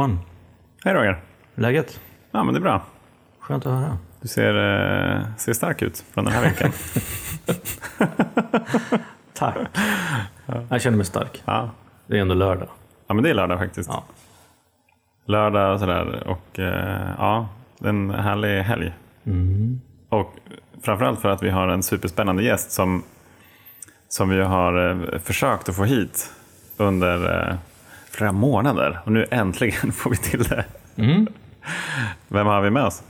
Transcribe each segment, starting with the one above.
Johan, Hej Roger. läget? Ja, men det är bra. Skönt att höra. Du ser, eh, ser stark ut från den här vinkeln. Tack. Jag känner mig stark. ja. Det är ändå lördag. ja, men det är lördag faktiskt. Ja. Lördag och sådär. Och eh, ja, det är en härlig helg. Mm. Och framförallt för att vi har en superspännande gäst som, som vi har eh, försökt att få hit under flera månader. Och nu äntligen får vi till det. Mm. Vem har vi med oss?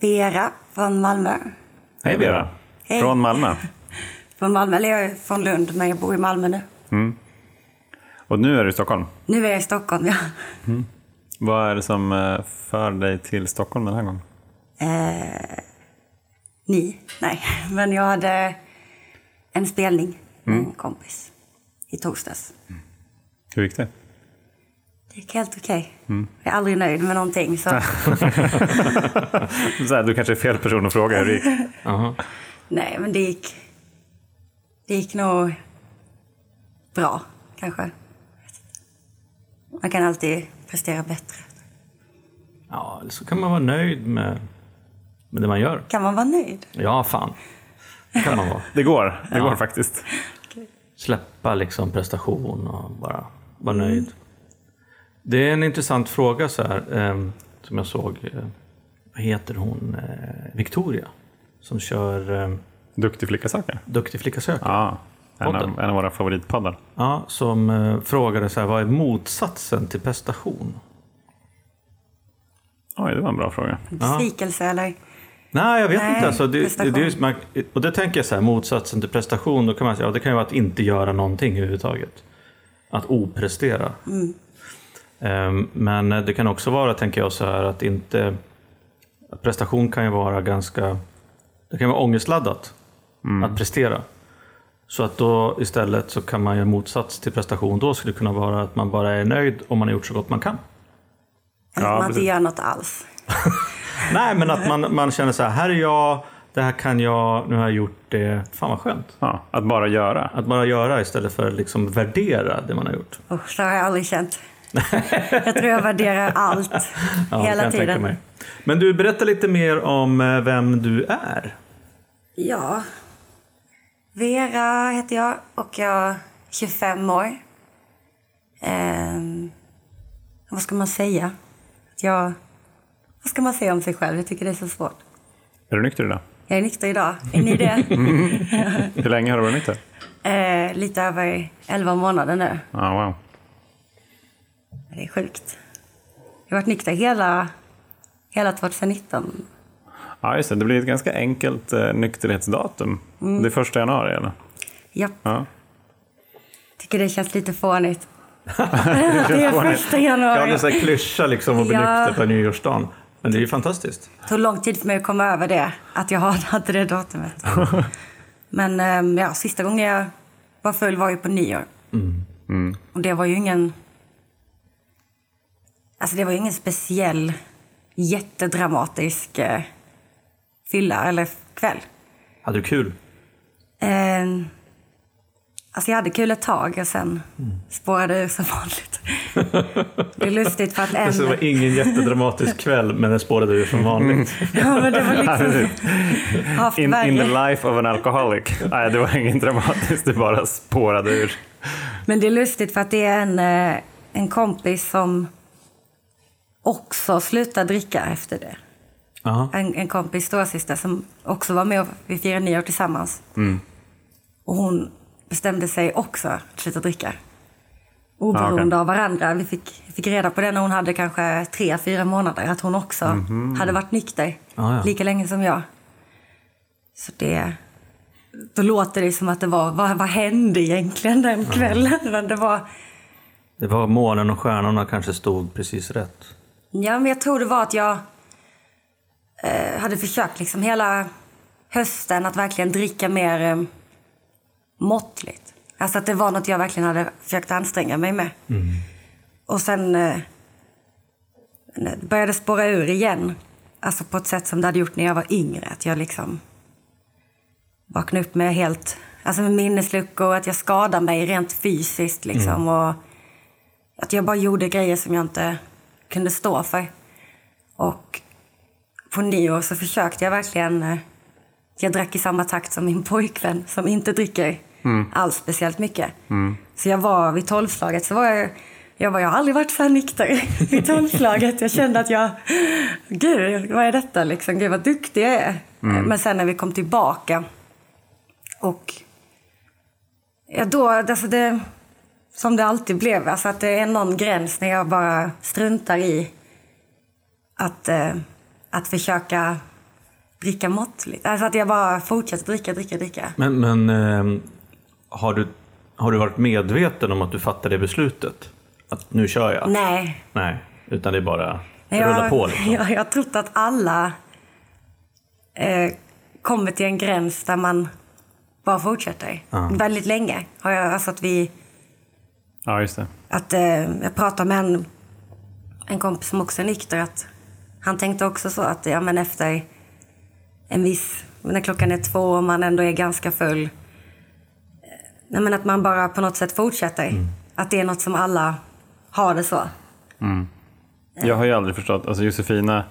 Vera från Malmö. Hej Vera. Hej. Från Malmö. Från Malmö, eller jag är från Lund, men jag bor i Malmö nu. Och nu är du i Stockholm. Nu är jag i Stockholm, ja. Vad är det som eh, för dig till Stockholm den här gången? Eh, ni? Nej, men jag hade en spelning med en kompis i torsdags. Hur gick det? Det gick helt okej. Jag är aldrig nöjd med någonting. Så. Så här, du kanske är fel person att fråga hur det gick. Aha. Nej, men det gick... Det gick nog bra, kanske. Man kan alltid prestera bättre. Ja, eller så kan man vara nöjd med, med det man gör. Kan man vara nöjd? Ja, fan. Det kan man vara. Det går, det Ja. går faktiskt. Släppa liksom prestation och bara vara nöjd. Det är en intressant fråga så här, eh, som jag såg. Eh, vad heter hon? Eh, Victoria. Som kör eh, Duktig flicka söker. Duktig flicka söker. Ja, en av, en av våra favoritpoddar. Ja, som eh, frågade så här, vad är motsatsen till prestation? Oj, det var en bra fråga. Besvikelse eller? Nej, jag vet Nej, inte. Alltså, det, det, det man, och det tänker jag så här, motsatsen till prestation, då kan man säga, ja, det kan ju vara att inte göra någonting överhuvudtaget. Att oprestera. Ehm, men det kan också vara, tänker jag, så här att inte... Att prestation kan ju vara ganska... Det kan vara ångestladdat att prestera. Så att då istället så kan man göra motsats till prestation. Då skulle det kunna vara att man bara är nöjd om man har gjort så gott man kan. Eller Ja, att man inte gör något alls. Nej, men att man, man känner så här, här är jag, det här kan jag, nu har jag gjort det. Fan vad skönt. Ja, att bara göra. Att bara göra istället för att liksom värdera det man har gjort. Usch, så har jag aldrig känt. jag tror jag värderar allt Ja, det kan hela jag tänka tiden. mig. Men du, berätta lite mer om eh, vem du är. Ja. Vera heter jag och jag är 25 år. Ehm, vad ska man säga? Jag, vad ska man säga om sig själv? Jag tycker det är så svårt. Är du nykter idag? Jag är nykter idag. Är ni det? Hur länge har du varit nykter? eh, lite över 11 månader nu. Ja, wow. Det är sjukt. Jag har varit nykter hela, hela 2019. Ja, just det. Det blir ett ganska enkelt eh, nykterhetsdatum. Mm. Det är första januari, eller? Japp, Ja. tycker det känns lite fånigt. det är första Ja, januari. det är så här klyscha liksom att bli Ja. nykter på nyårsdagen. Men det är ju fantastiskt. Det tog lång tid för mig att komma över det, att jag hade det datumet. Men ehm, ja, sista gången jag var full var ju på nyår. Och det var ju ingen... Alltså det var ju ingen speciell, jättedramatisk eh, fylla eller kväll. Hade du kul? Ehm, alltså jag hade kul ett tag och sen spårade det ur som vanligt. det är lustigt för att en... Det var ingen jättedramatisk kväll, men den spårade ur som vanligt. Ja, men det var liksom... haft In, in the life of an alcoholic. Nej, det var inget dramatiskt. Det bara spårade ur. Men det är lustigt för att det är en, eh, en kompis som också slutade dricka efter det. Aha. En, en kompis storasyster som också var med och vi firade nyår tillsammans. Och hon bestämde sig också att sluta dricka. Oberoende Ah, okej. av varandra. Vi fick, fick reda på det när hon hade kanske tre, fyra månader. Att hon också hade varit nykter Ah, ja. lika länge som jag. Så det... Då låter det som att det var, vad, vad hände egentligen den kvällen? Men det var... Det var månen och stjärnorna kanske stod precis rätt. Ja, men jag tror det var att jag eh, hade försökt liksom hela hösten att verkligen dricka mer eh, måttligt. Alltså att det var något jag verkligen hade försökt anstränga mig med. Och sen eh, började spåra ur igen. Alltså på ett sätt som det hade gjort när jag var yngre. Att jag liksom vaknade upp med helt, alltså med minnesluckor, att jag skadade mig rent fysiskt liksom. Och att jag bara gjorde grejer som jag inte kunde stå för. Och på nyår så försökte jag verkligen... eh, Jag drack i samma takt som min pojkvän som inte dricker alls speciellt mycket. Så jag var vid tolvslaget så var jag... Jag, var, jag har aldrig varit så här nykter vid tolvslaget. Jag kände att jag... Gud, vad är detta liksom? Gud, vad duktig jag är. Men sen när vi kom tillbaka och... Ja, då... Alltså det, som det alltid blev. Alltså att det är någon gräns när jag bara struntar i att, eh, att försöka dricka måttligt. Alltså att jag bara fortsätter dricka, dricka, dricka. Men, men ehm, har, du, har du varit medveten om att du fattade det beslutet? Att nu kör jag? Nej. Nej, utan det är bara Nej, rulla jag, på liksom. jag, jag har trott att alla eh, kommer till en gräns där man bara fortsätter. Väldigt länge. Har jag, alltså att vi... Ja, just det. Att, eh, jag pratade med en, en kompis som också är nykter. Att han tänkte också så att ja, men efter en viss... När klockan är två och man ändå är ganska full. Eh, Nej, men att man bara på något sätt fortsätter. Att det är något som alla har det så. Jag har ju aldrig förstått, alltså Josefina,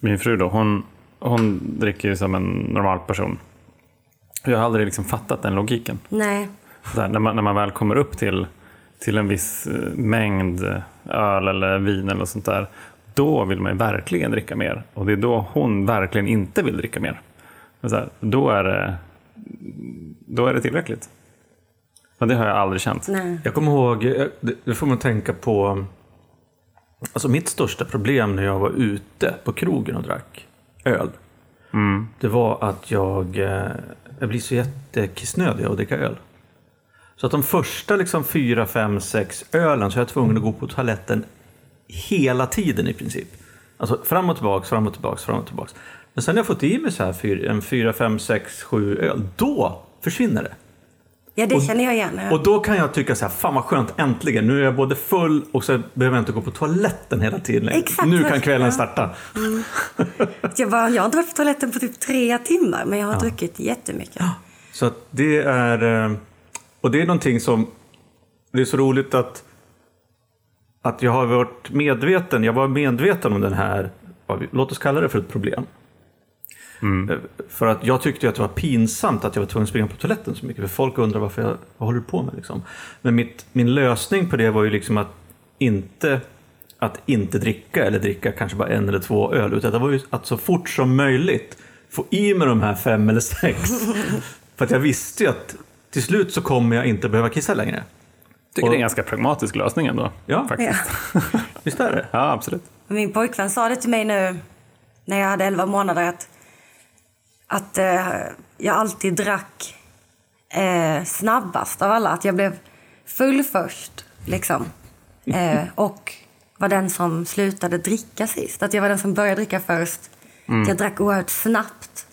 min fru då, hon, hon dricker ju som en normal person. Jag har aldrig liksom fattat den logiken. Nej. Där, när, man, när man väl kommer upp till, till en viss eh, mängd öl eller vin eller sånt där, då vill man ju verkligen dricka mer. Och det är då hon verkligen inte vill dricka mer. Här, då, är det, då är det tillräckligt. Men det har jag aldrig känt. Nej. Jag kommer ihåg, eh, det- får man tänka på, alltså mitt största problem när jag var ute på krogen och drack öl. Det var att jag, eh, jag blir så jättekissnödig av att dricka öl. Så att de första liksom fyra, fem, sex ölen så är jag tvungen att gå på toaletten hela tiden i princip. Alltså fram och tillbaks, fram och tillbaks, fram och tillbaks. Men sen när jag fått i mig så här fyra, en fyra, fem, sex, sju öl, då försvinner det. Ja, det Och- känner jag igen. Och då kan jag tycka så här, fan vad skönt, äntligen. Nu är jag både full och så behöver jag inte gå på toaletten hela tiden. Exakt. Nu kan kvällen Ja. starta. Jag, bara, jag har inte varit på toaletten på typ tre timmar, men jag har druckit jättemycket. Så att det är, eh, och det är någonting som, det är så roligt att, att jag har varit medveten, jag var medveten om den här, låt oss kalla det för ett problem. Eh, För att jag tyckte att det var pinsamt att jag var tvungen att springa på toaletten så mycket. För folk undrar varför jag, vad håller du på med liksom. Men mitt, min lösning på det var ju liksom att inte, att inte dricka eller dricka kanske bara en eller två öl. Utan det var ju att så fort som möjligt få i mig de här fem eller sex. för att jag visste ju att till slut så kommer jag inte behöva kissa längre. Jag tycker det är en ganska pragmatisk lösning ändå. Ja. Faktiskt. Ja. Visst är det? Ja, absolut. Min pojkvän sa det till mig nu när jag hade 11 månader att, att eh, jag alltid drack eh, snabbast av alla. Att jag blev full först, liksom. Eh, och var den som slutade dricka sist. Att jag var den som började dricka först. Att jag drack oerhört snabbt.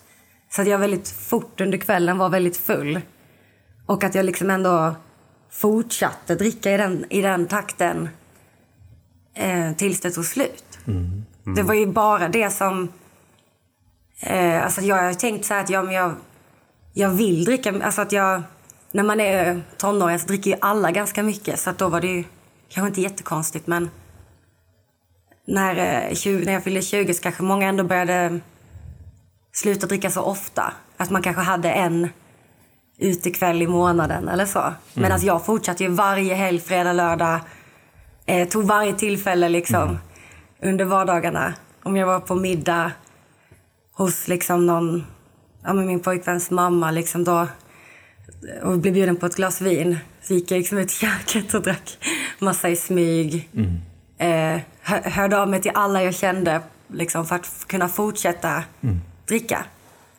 Så att jag väldigt fort under kvällen var väldigt full. Och att jag liksom ändå fortsatte dricka i den, i den takten eh, tills det tog slut. Det var ju bara det som... Eh, alltså jag har tänkt så här att jag, men jag, jag vill dricka. Alltså att jag, när man är tonåring så dricker ju alla ganska mycket. Så att då var det ju kanske inte jättekonstigt. Men när, eh, 20, när jag fyllde 20 så kanske många ändå började sluta dricka så ofta. Att man kanske hade en utekväll i månaden eller så. Medan jag fortsatte ju varje helg, fredag, lördag. Eh, tog varje tillfälle liksom under vardagarna. Om jag var på middag hos liksom någon, ja men min pojkväns mamma liksom då och blev bjuden på ett glas vin. Så gick jag liksom ut i köket och drack massa i smyg. Eh, hör, hörde av mig till alla jag kände liksom, för att kunna fortsätta dricka.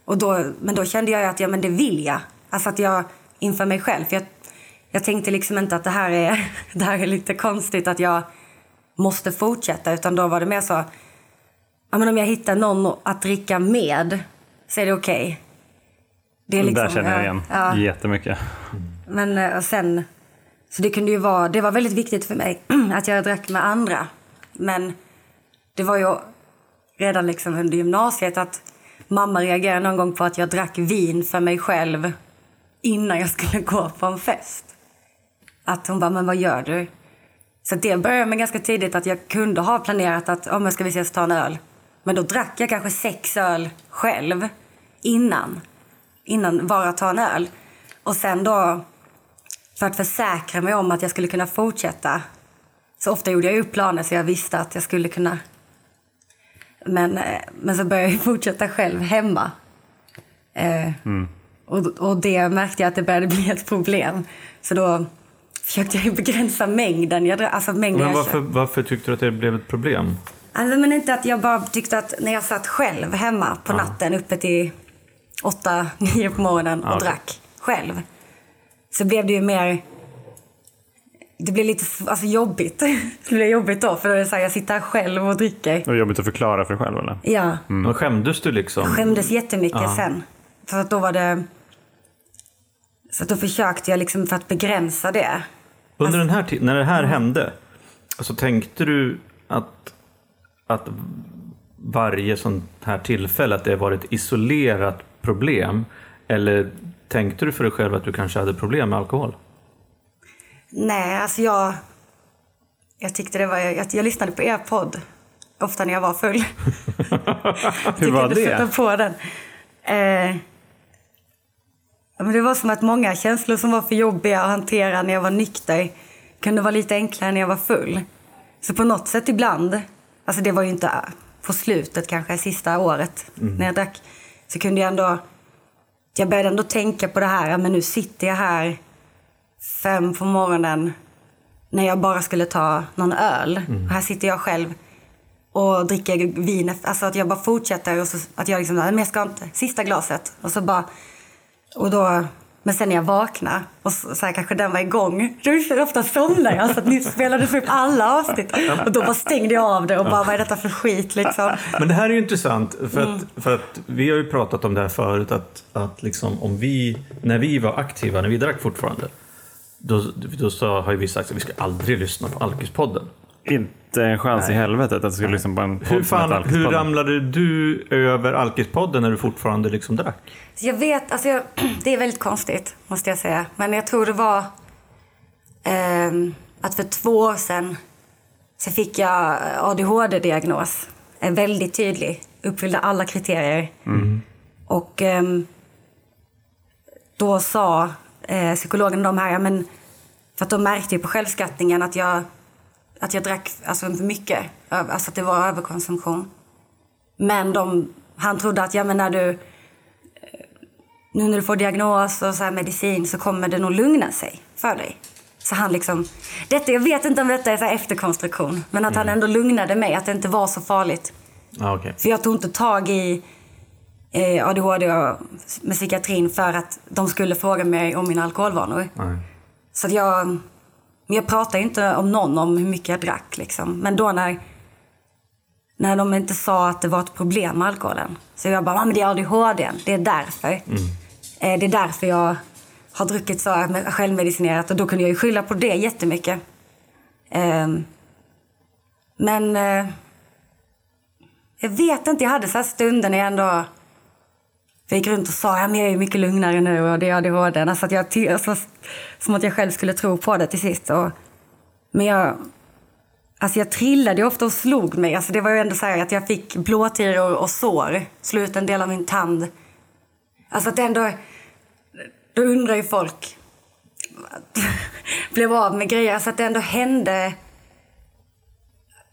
Och då, men då kände jag att ja, men det vill jag. Alltså att jag inför mig själv. För jag, jag tänkte liksom inte att det här, är, det här är lite konstigt att jag måste fortsätta. Utan då var det mer så, ja, men om jag hittar någon att dricka med så är det okej. Det är Där liksom- känner jag igen Ja, jättemycket. men eh, och sen, så det kunde ju vara, det var väldigt viktigt för mig att jag drack med andra. Men det var ju redan liksom under gymnasiet att mamma reagerade någon gång på att jag drack vin för mig själv innan jag skulle gå på en fest. Att hon bara, men vad gör du? Så det började med ganska tidigt att jag kunde ha planerat att om jag ska vi ses och ta en öl. Men då drack jag kanske sex öl själv innan. Innan bara ta en öl. Och sen då, för att försäkra mig om att jag skulle kunna fortsätta. Så ofta gjorde jag upp planer så jag visste att jag skulle kunna. Men, eh, men så började jag fortsätta själv hemma. Eh, och, och det märkte jag att det började bli ett problem. Så då försökte jag begränsa mängden. Jag, alltså mängden Men varför, varför tyckte du att det blev ett problem? Alltså, men inte att jag bara tyckte att när jag satt själv hemma på natten uppe till åtta, nio på morgonen och Ja, okej. drack själv. Så blev det ju mer... Det blev lite alltså, jobbigt. Det blev jobbigt då för då är det så här, jag sitter här själv och dricker. Det var jobbigt att förklara för dig själv eller? Ja, Men skämdes du liksom? skämdes jättemycket Ja. sen. För att då var det... Så att då försökte jag liksom för att begränsa det. Under den här ti- när det här hände, alltså tänkte du att, att varje sånt här tillfälle att det var ett isolerat problem? Eller tänkte du för dig själv att du kanske hade problem med alkohol? Nej, alltså jag... Jag tyckte det var... Jag, jag lyssnade på er podd ofta när jag var full. Hur var det? Sätta på den. Eh, men det var som att många känslor som var för jobbiga att hantera när jag var nykter kunde vara lite enklare när jag var full. Så på något sätt ibland, alltså det var ju inte på slutet kanske, sista året när jag drack, så kunde jag ändå, jag började ändå tänka på det här, men nu sitter jag här fem på morgonen när jag bara skulle ta någon öl. Och här sitter jag själv och dricker vin. Alltså att jag bara fortsätter och så, att jag liksom, men jag ska inte, sista glaset. Och så bara, och då, men sen när jag vaknar och så, så här, kanske den var igång, då ofta somnar jag. Så att ni spelade upp alla avsnitt. Och då bara stängde jag av det och bara, vad är detta för skit liksom? Men det här är ju intressant för att, för att vi har ju pratat om det här förut att, att liksom om vi, när vi var aktiva, när vi drack fortfarande, då, då så har ju vi sagt att vi ska aldrig lyssna på Alkispodden. Inte en chans i helvetet att jag skulle lyssna på en podd Hur, som heter fan, hur Alkispodden. ramlade du över Alkispodden när du fortfarande liksom drack? Jag vet, alltså jag, det är väldigt konstigt måste jag säga. Men jag tror det var ehm, att för två år sedan så fick jag ADHD-diagnos. En väldigt tydlig, uppfyllde alla kriterier. Och ehm, då sa eh, psykologen de här, ja, men, för att de märkte ju på självskattningen att jag, att jag drack alltså, för mycket. Alltså att det var överkonsumtion. Men de, han trodde att ja, men när du nu när du får diagnos och så här medicin så kommer det nog lugna sig för dig. Så han liksom, detta, jag vet inte om detta är så efterkonstruktion, men att han ändå lugnade mig, att det inte var så farligt. Ah, okay. För jag tog inte tag i eh, ADHD och, med psykiatrin för att de skulle fråga mig om mina alkoholvanor. Nej. Så att jag, men jag pratar inte om någon om hur mycket jag drack liksom. Men då när, när de inte sa att det var ett problem med alkoholen. Så jag bara, "Ja, men det är ADHD, det är därför. Eh, det är därför jag har druckit så självmedicinerat och då kunde jag ju skylla på det jättemycket. Ehm, men eh, jag vet inte, jag hade så här stunder när jag ändå jag gick runt och sa att jag är ju mycket lugnare nu och det är ADHD. Alltså att jag, alltså, som att jag själv skulle tro på det till sist. Och, men jag, alltså jag trillade ju ofta och slog mig. Alltså det var ju ändå så här att jag fick blåtiror och sår. Slog ut en del av min tand. Alltså att ändå... Då undrar ju folk... blev av med grejer. Alltså att det ändå hände...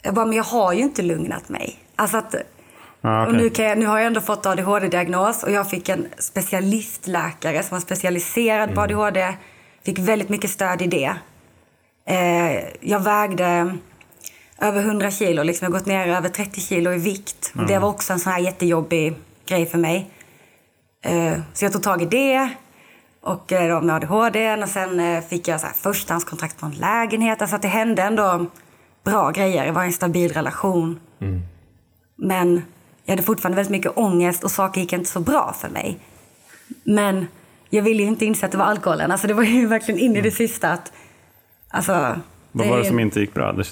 Jag bara, men jag har ju inte lugnat mig. Alltså att... Ja, Och nu, kan jag, nu har jag ändå fått ADHD-diagnos och jag fick en specialistläkare som var specialiserad på ADHD. Fick väldigt mycket stöd i det. Eh, jag vägde över 100 kilo, liksom. jag har gått ner över 30 kilo i vikt. Och Det var också en sån här jättejobbig grej för mig. Eh, så jag tog tag i det. Och eh, då med ADHD och sen eh, fick jag så här förstahandskontrakt på en lägenhet. Alltså att det hände ändå bra grejer. Det var en stabil relation. Men jag hade fortfarande väldigt mycket ångest och saker gick inte så bra för mig. Men jag ville ju inte inse att det var alkoholen. Alltså det var ju verkligen in i det sista att... Alltså, Vad var det som inte gick bra? Det,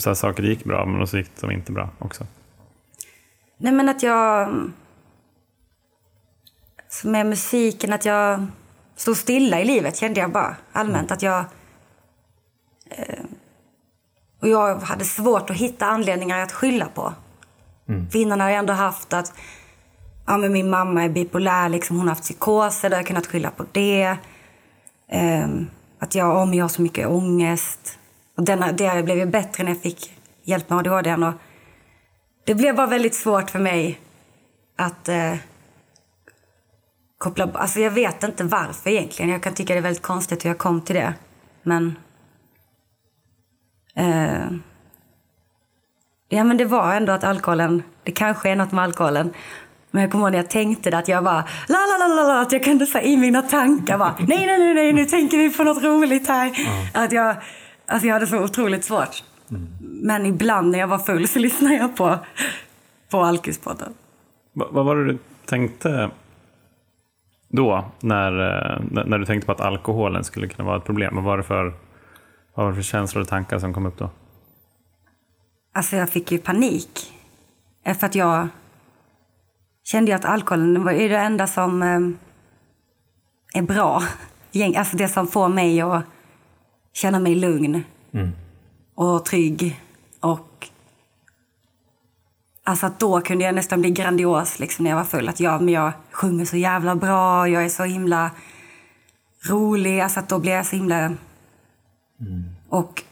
så här saker gick bra, men så gick de inte bra också. Nej men att jag... Så med musiken, att jag stod stilla i livet kände jag bara allmänt. Att jag... Eh, Och jag hade svårt att hitta anledningar att skylla på. Mm. Finnarna har ju ändå haft att ja, men min mamma är bipolär, liksom, hon har haft psykoser, då har jag kunnat skylla på det. Um, att jag, om jag har så mycket ångest. Och denna, det blev ju bättre när jag fick hjälp med ADHD. Och det blev bara väldigt svårt för mig att eh, koppla... Alltså jag vet inte varför egentligen. Jag kan tycka det är väldigt konstigt hur jag kom till det. Men... Eh, ja, men det var ändå att alkoholen... Det kanske är något med alkoholen. Men jag kommer ihåg när jag tänkte det, att jag bara... La, la, la, la, la, att jag kunde säga i mina tankar bara... Nej, nej, nej, nej, nu tänker vi på något roligt här. Att jag, alltså jag hade så otroligt svårt. Men ibland när jag var full så lyssnade jag på, på Alkispodden. Va- vad var det du tänkte då, när, eh, när när du tänkte på att alkoholen skulle kunna vara ett problem? Vad var det för, vad var det för känslor och tankar som kom upp då? Alltså jag fick ju panik. Eh, För att jag kände ju att alkoholen var det enda som eh, är bra. Alltså det som får mig att känna mig lugn och trygg. Och alltså att då kunde jag nästan bli grandios liksom, när jag var full. Att jag, men jag sjunger så jävla bra, jag är så himla rolig. Alltså att då blev jag så himla... Och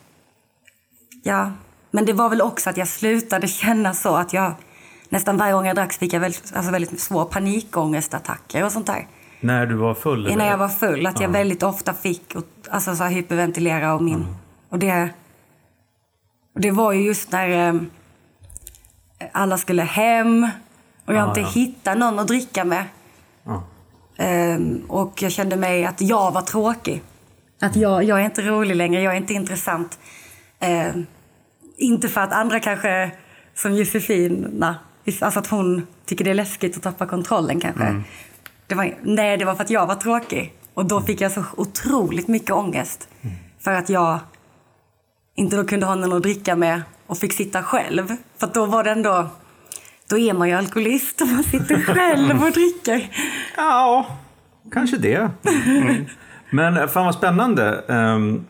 Ja, men det var väl också att jag slutade känna så att jag nästan varje gång jag drack fick jag väldigt, alltså väldigt svår panikångestattacker och sånt där. När du var full? Eller? jag var full, att jag väldigt ofta fick och, alltså så här hyperventilera och min... Och det, och det var ju just när eh, alla skulle hem och jag Ja, inte ja. hittade någon att dricka med. Ja. Ehm, och jag kände mig att jag var tråkig. Att jag, jag är inte rolig längre, jag är inte intressant. Ehm, inte för att andra kanske, som Josefina, alltså att hon tycker det är läskigt att tappa kontrollen kanske. Det var, nej, det var för att jag var tråkig. Och då fick jag så otroligt mycket ångest. För att jag inte då kunde ha någon att dricka med och fick sitta själv. För att då var det ändå... Då är man ju alkoholist och man sitter själv och dricker. Ja, kanske det. Men eh, fan vad spännande. Ehm,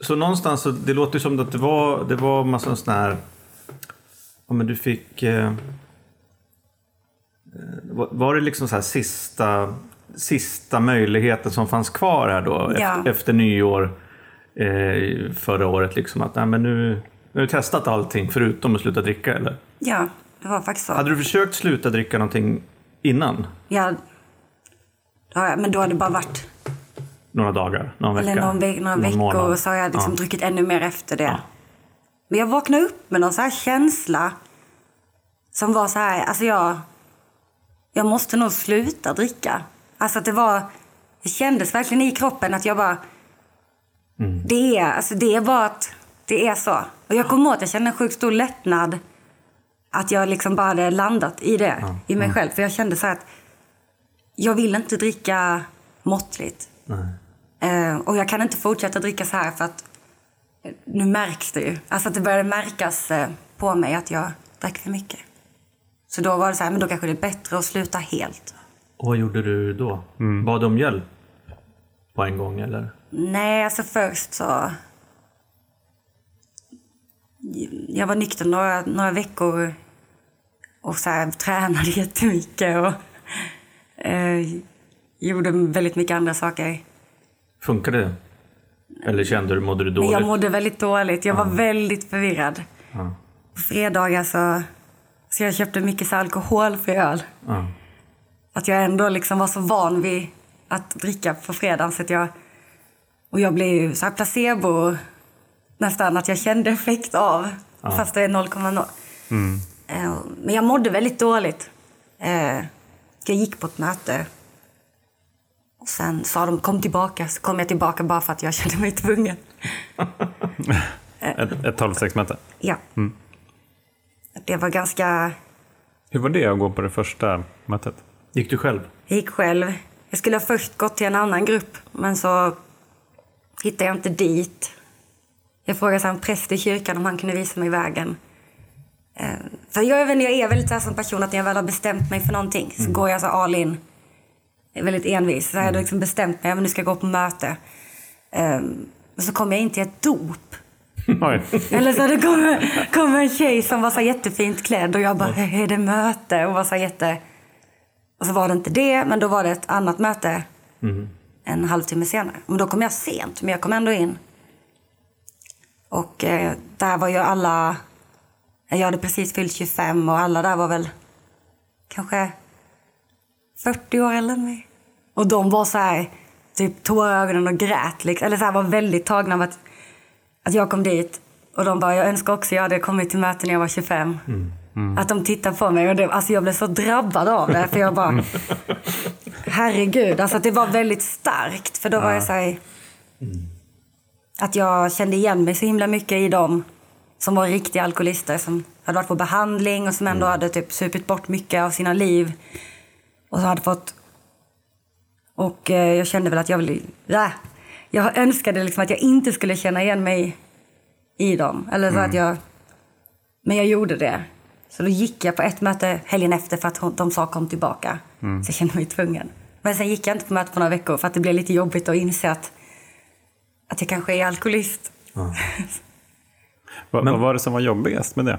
Så någonstans, så det låter som att det var, det var massa sån här... Ja, men du fick... eh, eh, var- Var det liksom så här sista, sista möjligheten som fanns kvar här då? Ja. Efter, efter nyår eh, förra året. Liksom att nej, men nu, nu har du testat allting förutom att sluta dricka eller? Ja, det var faktiskt så. Hade du försökt sluta dricka någonting innan? Ja, ja, men då hade det bara varit... Några dagar? Någon vecka? Eller någon ve- några någon veckor månad? och så har jag liksom Ja. druckit ännu mer efter det. Ja. Men jag vaknade upp med någon så här känsla som var så här, alltså jag, jag måste nog sluta dricka. Alltså att det var, det kändes verkligen i kroppen att jag bara, Mm. det är, alltså det är bara att det är så. Och jag kommer ihåg att jag kände en sjukt stor lättnad att jag liksom bara hade landat i det, i mig själv. För jag kände så att jag vill inte dricka måttligt. Nej. Eh, och jag kan inte fortsätta dricka så här för att eh, nu märks det ju. Alltså att det började märkas eh, på mig att jag drack för mycket. Så då var det så här, men då kanske det är bättre att sluta helt. Och vad gjorde du då? Bad du om hjälp på en gång eller? Nej, alltså först så... Jag var nykter några, några veckor och så här, tränade jättemycket och eh, gjorde väldigt mycket andra saker. Funkade det? Eller kände du, mådde du dåligt? jag mådde väldigt dåligt. Jag var väldigt förvirrad. Ja. På fredagar så, så jag köpte mycket så alkoholfri öl. Ja. Att jag ändå liksom var så van vid att dricka på fredagen så att jag... Och jag blev ju så här placebo nästan, att jag kände effekt av. Fast det är 0,0. Eh, Men jag mådde väldigt dåligt. Eh, Jag gick på ett möte. Och sen sa de kom tillbaka. Så kom jag tillbaka bara för att jag kände mig tvungen. Ett, ett 12-6-möte. Ja. Det var ganska... Hur var det att gå på det första mötet? Gick du själv? Jag gick själv. Jag skulle ha först gått till en annan grupp, men så hittade jag inte dit. Jag frågade en präst i kyrkan om han kunde visa mig vägen. Eh, För jag är, väl, jag är väldigt så här som person att när jag väl har bestämt mig för någonting så går jag så all in. Väldigt envis. Så jag hade liksom bestämt mig, men nu ska jag gå på möte. Eh, Men så kom jag in till ett dop. Oj. Eller så det kom, kom en tjej som var så jättefint klädd och jag bara, är det möte? Och var så jätte... Och så var det inte det, men då var det ett annat möte en halvtimme senare. Men då kom jag sent, men jag kom ändå in. Och eh, där var ju alla... Jag hade precis fyllt 25 och alla där var väl kanske 40 år äldre än mig. Och de var så här, typ tårar i ögonen och grät. Liksom. Eller så här, var väldigt tagna av att, att jag kom dit. Och de bara, jag önskar också jag hade kommit till möten när jag var 25. Att de tittar på mig och det, alltså jag blev så drabbad av det. För jag bara, herregud. Alltså att det var väldigt starkt. För då var jag så här, att jag kände igen mig så himla mycket i dem som var riktiga alkoholister som hade varit på behandling och som ändå hade typ supit bort mycket av sina liv. Och så hade fått... Och eh, jag kände väl att jag ville... Ja, jag önskade liksom att jag inte skulle känna igen mig i dem. Eller så att jag... Men jag gjorde det. Så då gick jag på ett möte helgen efter för att hon, de sa kom tillbaka. Så jag kände mig tvungen. Men sen gick jag inte på möte på några veckor för att det blev lite jobbigt att inse att, att jag kanske är alkoholist. Vad, vad var det som var jobbigast med det?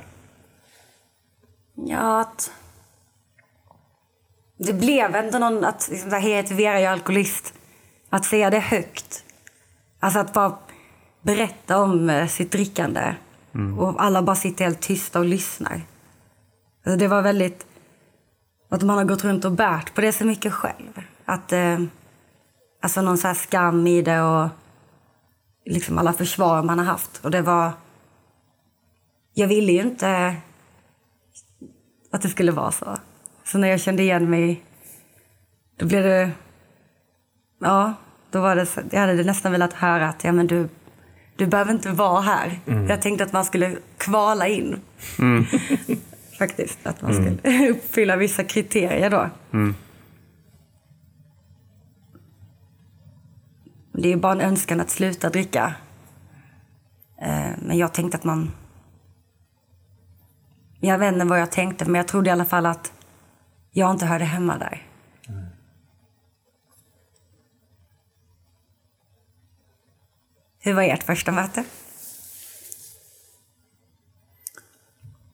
Ja, att... Det blev ändå någon att liksom, hej, Vera, jag är alkoholist. Att säga det högt. Alltså att bara berätta om eh, sitt drickande. Och alla bara sitter helt tysta och lyssnar. Alltså, det var väldigt... Att man har gått runt och bärt på det så mycket själv. Att... Eh, alltså någon så här skam i det och liksom alla försvar man har haft. Och det var... Jag ville ju inte att det skulle vara så. Så när jag kände igen mig, då blev det... Ja, då var det jag hade nästan velat höra att ja, men du, du behöver inte vara här. Jag tänkte att man skulle kvala in. Faktiskt, att man skulle uppfylla vissa kriterier då. Det är ju bara en önskan att sluta dricka. Eh, Men jag tänkte att man jag vet inte vad jag tänkte, men jag trodde i alla fall att jag inte hörde hemma där. Hur var ert första möte?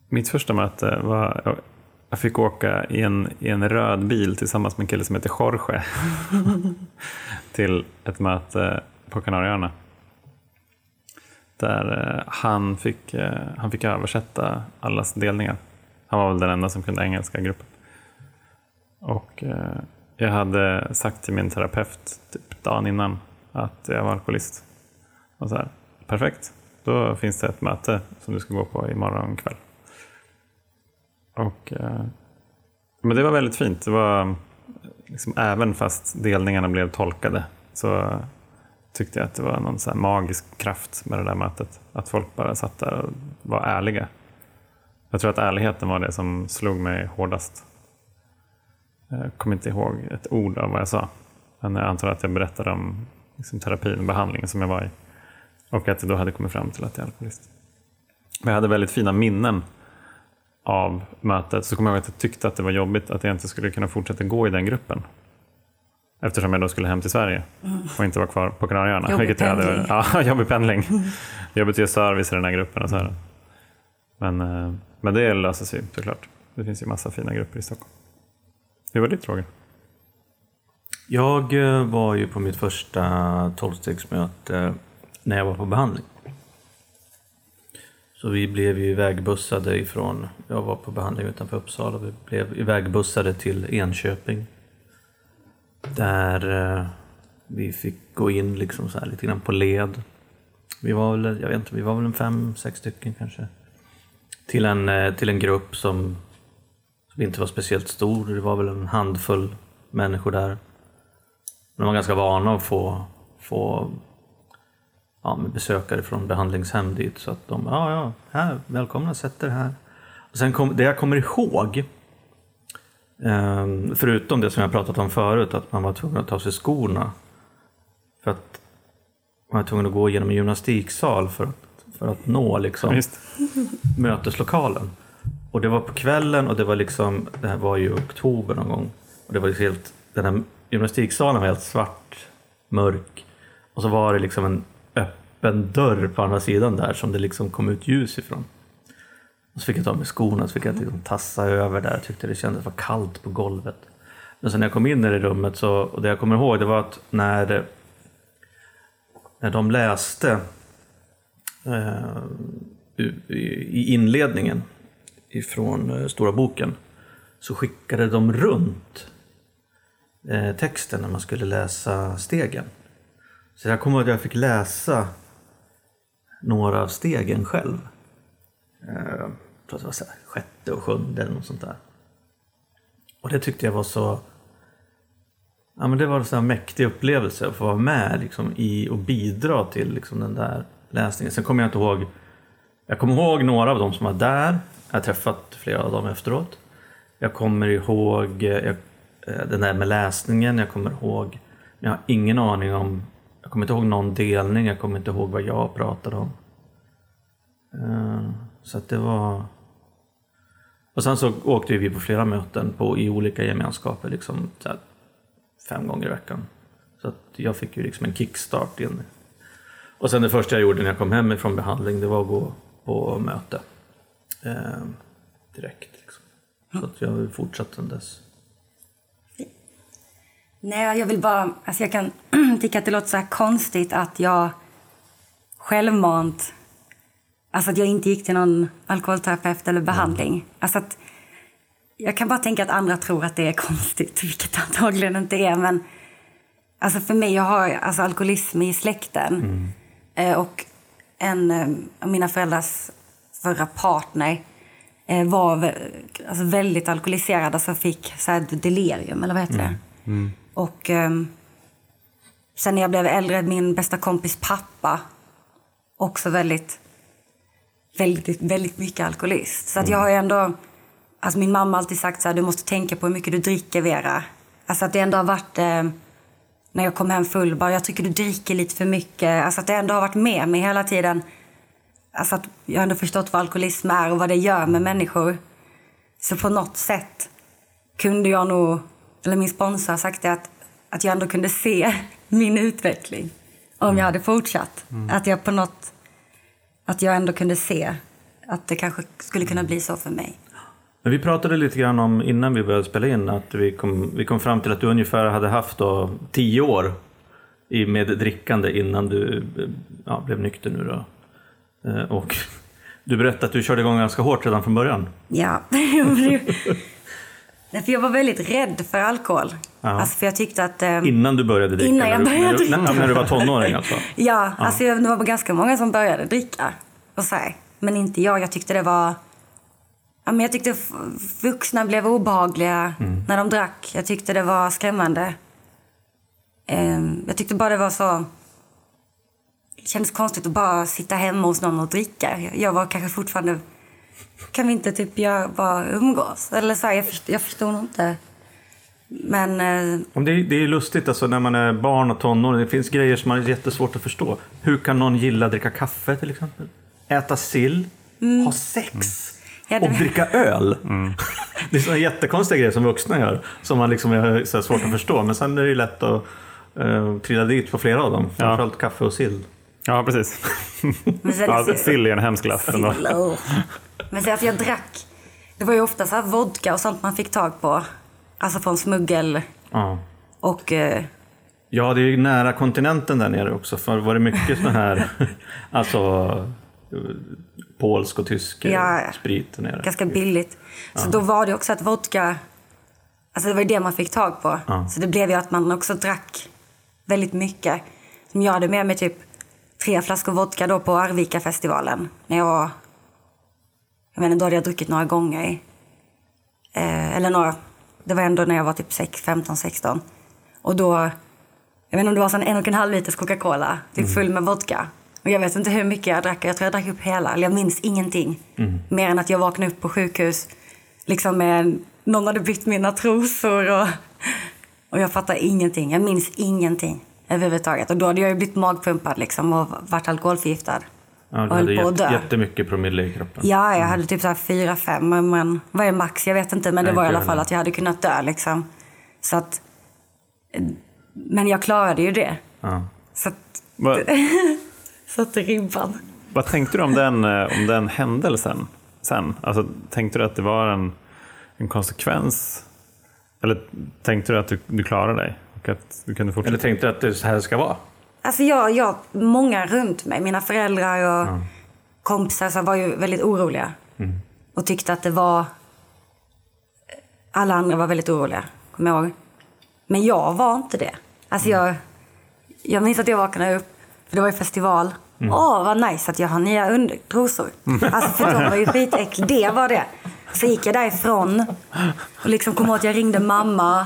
Mitt första möte var jag fick åka i en, i en röd bil tillsammans med en kille som heter Jorge till ett möte på Kanarieöarna. Där eh, han fick, eh, han fick översätta allas delningar. Han var väl den enda som kunde engelska i gruppen. Och eh, jag hade sagt till min terapeut typ dagen innan att jag var alkoholist. Och så här, perfekt, då finns det ett möte som du ska gå på imorgon kväll. Och, eh, men det var väldigt fint. Det var, liksom, även fast delningarna blev tolkade så tyckte jag att det var någon så här magisk kraft med det där mötet. Att folk bara satt där och var ärliga. Jag tror att ärligheten var det som slog mig hårdast. Jag kommer inte ihåg ett ord av vad jag sa. Men jag antar att jag berättade om liksom, terapin och behandlingen som jag var i. Och att jag då hade kommit fram till att jag är alkoholist. Men jag hade väldigt fina minnen av mötet. Så kommer jag ihåg att jag tyckte att det var jobbigt att jag inte skulle kunna fortsätta gå i den gruppen. Eftersom jag då skulle hem till Sverige och inte vara kvar på Kanarieöarna. Jobbig jag hade- pendling. Ja, jobbig pendling. Jobbigt att ge service i den här gruppen och så här. Men, eh, men det löser sig såklart. Det finns ju massa fina grupper i Stockholm. Hur var ditt Roger? Jag eh, var ju på mitt första tolvstegsmöte eh, när jag var på behandling. Så vi blev ju ivägbussade ifrån, jag var på behandling utanför Uppsala, vi blev ivägbussade till Enköping. Där eh, vi fick gå in liksom så här lite grann på led. Vi var väl, jag vet inte, vi var väl en fem, sex stycken kanske. Till en, till en grupp som inte var speciellt stor, det var väl en handfull människor där. De var ganska vana att få, få ja, besökare från behandlingshem dit. Så att de, ja, ja, här, välkomna, sätt er här. Och sen kom, det jag kommer ihåg, eh, förutom det som jag pratat om förut, att man var tvungen att ta sig skorna. För att man var tvungen att gå genom en gymnastiksal för att, för att nå liksom, Visst. möteslokalen. Och det var på kvällen och det var liksom, det här var ju i oktober någon gång. Och det var liksom helt, den här gymnastiksalen var helt svart, mörk. Och så var det liksom en öppen dörr på andra sidan där som det liksom kom ut ljus ifrån. Och så fick jag ta med skorna så fick jag liksom tassa över där. Jag tyckte det kändes var kallt på golvet. Men sen när jag kom in i det rummet så, och det jag kommer ihåg det var att när, när de läste eh, i inledningen ifrån eh, Stora boken så skickade de runt eh, texten när man skulle läsa stegen. Så jag kommer ihåg att jag fick läsa några av stegen själv. Eh, jag tror att det var så här, sjätte och sjunde eller något sånt där. Och det tyckte jag var så... Ja, men det var en sån här mäktig upplevelse att få vara med liksom, i och bidra till liksom, den där läsningen. Sen kommer jag inte ihåg... Jag kommer ihåg några av dem som var där. Jag har träffat flera av dem efteråt. Jag kommer ihåg eh, jag, eh, den där med läsningen. Jag kommer ihåg... Jag har ingen aning om... Jag kommer inte ihåg någon delning. Jag kommer inte ihåg vad jag pratade om. Eh, så att det var... Och sen så åkte vi på flera möten på, i olika gemenskaper, liksom här, fem gånger i veckan. Så att jag fick ju liksom en kickstart in. Och sen det första jag gjorde när jag kom hem ifrån behandling, det var att gå på möte. Eh, direkt. Liksom. Så att jag har fortsatt sedan dess. Nej, jag vill bara... Alltså jag kan tycka att det låter så konstigt att jag självmant Alltså att jag inte gick till någon alkoholterapeut eller behandling. Mm. Alltså att, jag kan bara tänka att andra tror att det är konstigt, vilket det antagligen inte är. Men alltså för mig, jag har alltså alkoholism i släkten. Mm. Eh, och en eh, av mina föräldrars förra partner eh, var alltså väldigt alkoholiserad, alltså fick så här delirium, eller vad heter mm. det? Mm. Och ehm, sen när jag blev äldre, min bästa kompis pappa, också väldigt väldigt, väldigt mycket alkoholist. Så att jag har ändå... Alltså min mamma har alltid sagt så här, du måste tänka på hur mycket du dricker, Vera. Alltså att det ändå har varit... Eh, när jag kom hem full, bara jag tycker du dricker lite för mycket. Alltså att det ändå har varit med mig hela tiden. Alltså att jag har ändå förstått vad alkoholism är och vad det gör med människor. Så på något sätt kunde jag nog, eller min sponsor har sagt det, att, att jag ändå kunde se min utveckling om jag hade fortsatt. Mm. Att jag på något att jag ändå kunde se att det kanske skulle kunna bli så för mig. Men vi pratade lite grann om innan vi började spela in att vi kom, vi kom fram till att du ungefär hade haft då tio år med drickande innan du ja, blev nykter nu då. Eh, och du berättade att du körde igång ganska hårt redan från början. Ja, för jag var väldigt rädd för alkohol. Alltså för jag tyckte att... Eh, innan du började dricka? Innan jag började dricka. När, när du var tonåring alltså? ja, ja, alltså det var ganska många som började dricka. Och så här. Men inte jag. Jag tyckte det var... Ja, men jag tyckte vuxna blev obehagliga mm. när de drack. Jag tyckte det var skrämmande. Eh, jag tyckte bara det var så... Det kändes konstigt att bara sitta hemma hos någon och dricka. Jag var kanske fortfarande kan vi inte typ göra, bara umgås? Eller så här, jag, förstod, jag förstod nog inte. Men... Eh... Det, är, det är lustigt alltså när man är barn och tonåring. Det finns grejer som man är jättesvårt att förstå. Hur kan någon gilla att dricka kaffe till exempel? Äta sill? Mm. Ha sex? Mm. Ja, och dricka öl? Mm. det är sådana jättekonstiga grejer som vuxna gör. Som man liksom är så svårt att förstå. Men sen är det lätt att uh, trilla dit på flera av dem. Framförallt ja. kaffe och sill. Ja, precis. ja, sill är en hemsk glass. Men så att jag drack. Det var ju ofta så vodka och sånt man fick tag på. Alltså från smuggel. Ja. Och... Eh, ja, det är ju nära kontinenten där nere också. För var det mycket sån här, alltså polsk och tysk ja, sprit där nere? Ganska billigt. Så ja. då var det också att vodka, alltså det var ju det man fick tag på. Ja. Så det blev ju att man också drack väldigt mycket. Som jag hade med mig typ tre flaskor vodka då på Arvika-festivalen när jag var jag menar, då hade jag druckit några gånger. Eh, eller några, det var ändå när jag var typ 6, 15, 16. Och då, jag vet inte om det var en och en halv liters Coca-Cola, typ mm. full med vodka. Och jag vet inte hur mycket jag drack, jag tror jag drack upp hela, eller jag minns ingenting. Mm. Mer än att jag vaknade upp på sjukhus, liksom med, någon hade bytt mina trosor och, och jag fattar ingenting. Jag minns ingenting överhuvudtaget. Och då hade jag ju blivit magpumpad liksom och varit alkoholförgiftad. Ja, du hade på jät jättemycket promille i kroppen. Ja, jag hade typ så här 4-5. Men vad är max? Jag vet inte. Men det var i alla fall att jag hade kunnat dö liksom. Så att... Men jag klarade ju det. Ja. Så att, satte ribban. Vad tänkte du om den, eh, om den händelsen sen? Alltså, tänkte du att det var en, en konsekvens? Eller tänkte du att du, du klarade dig? Och att du kunde fortsätta? Eller tänkte att det är så här det ska vara? Alltså jag, jag, många runt mig, mina föräldrar och kompisar så var ju väldigt oroliga. Och tyckte att det var... Alla andra var väldigt oroliga, kommer jag ihåg. Men jag var inte det. Alltså jag, jag minns att jag vaknade upp, för det var ju festival. Åh, vad nice att jag har nya under- trosor. Alltså för de var ju skitäckliga. Det var det. Så gick jag därifrån och liksom kom ihåg att jag ringde mamma.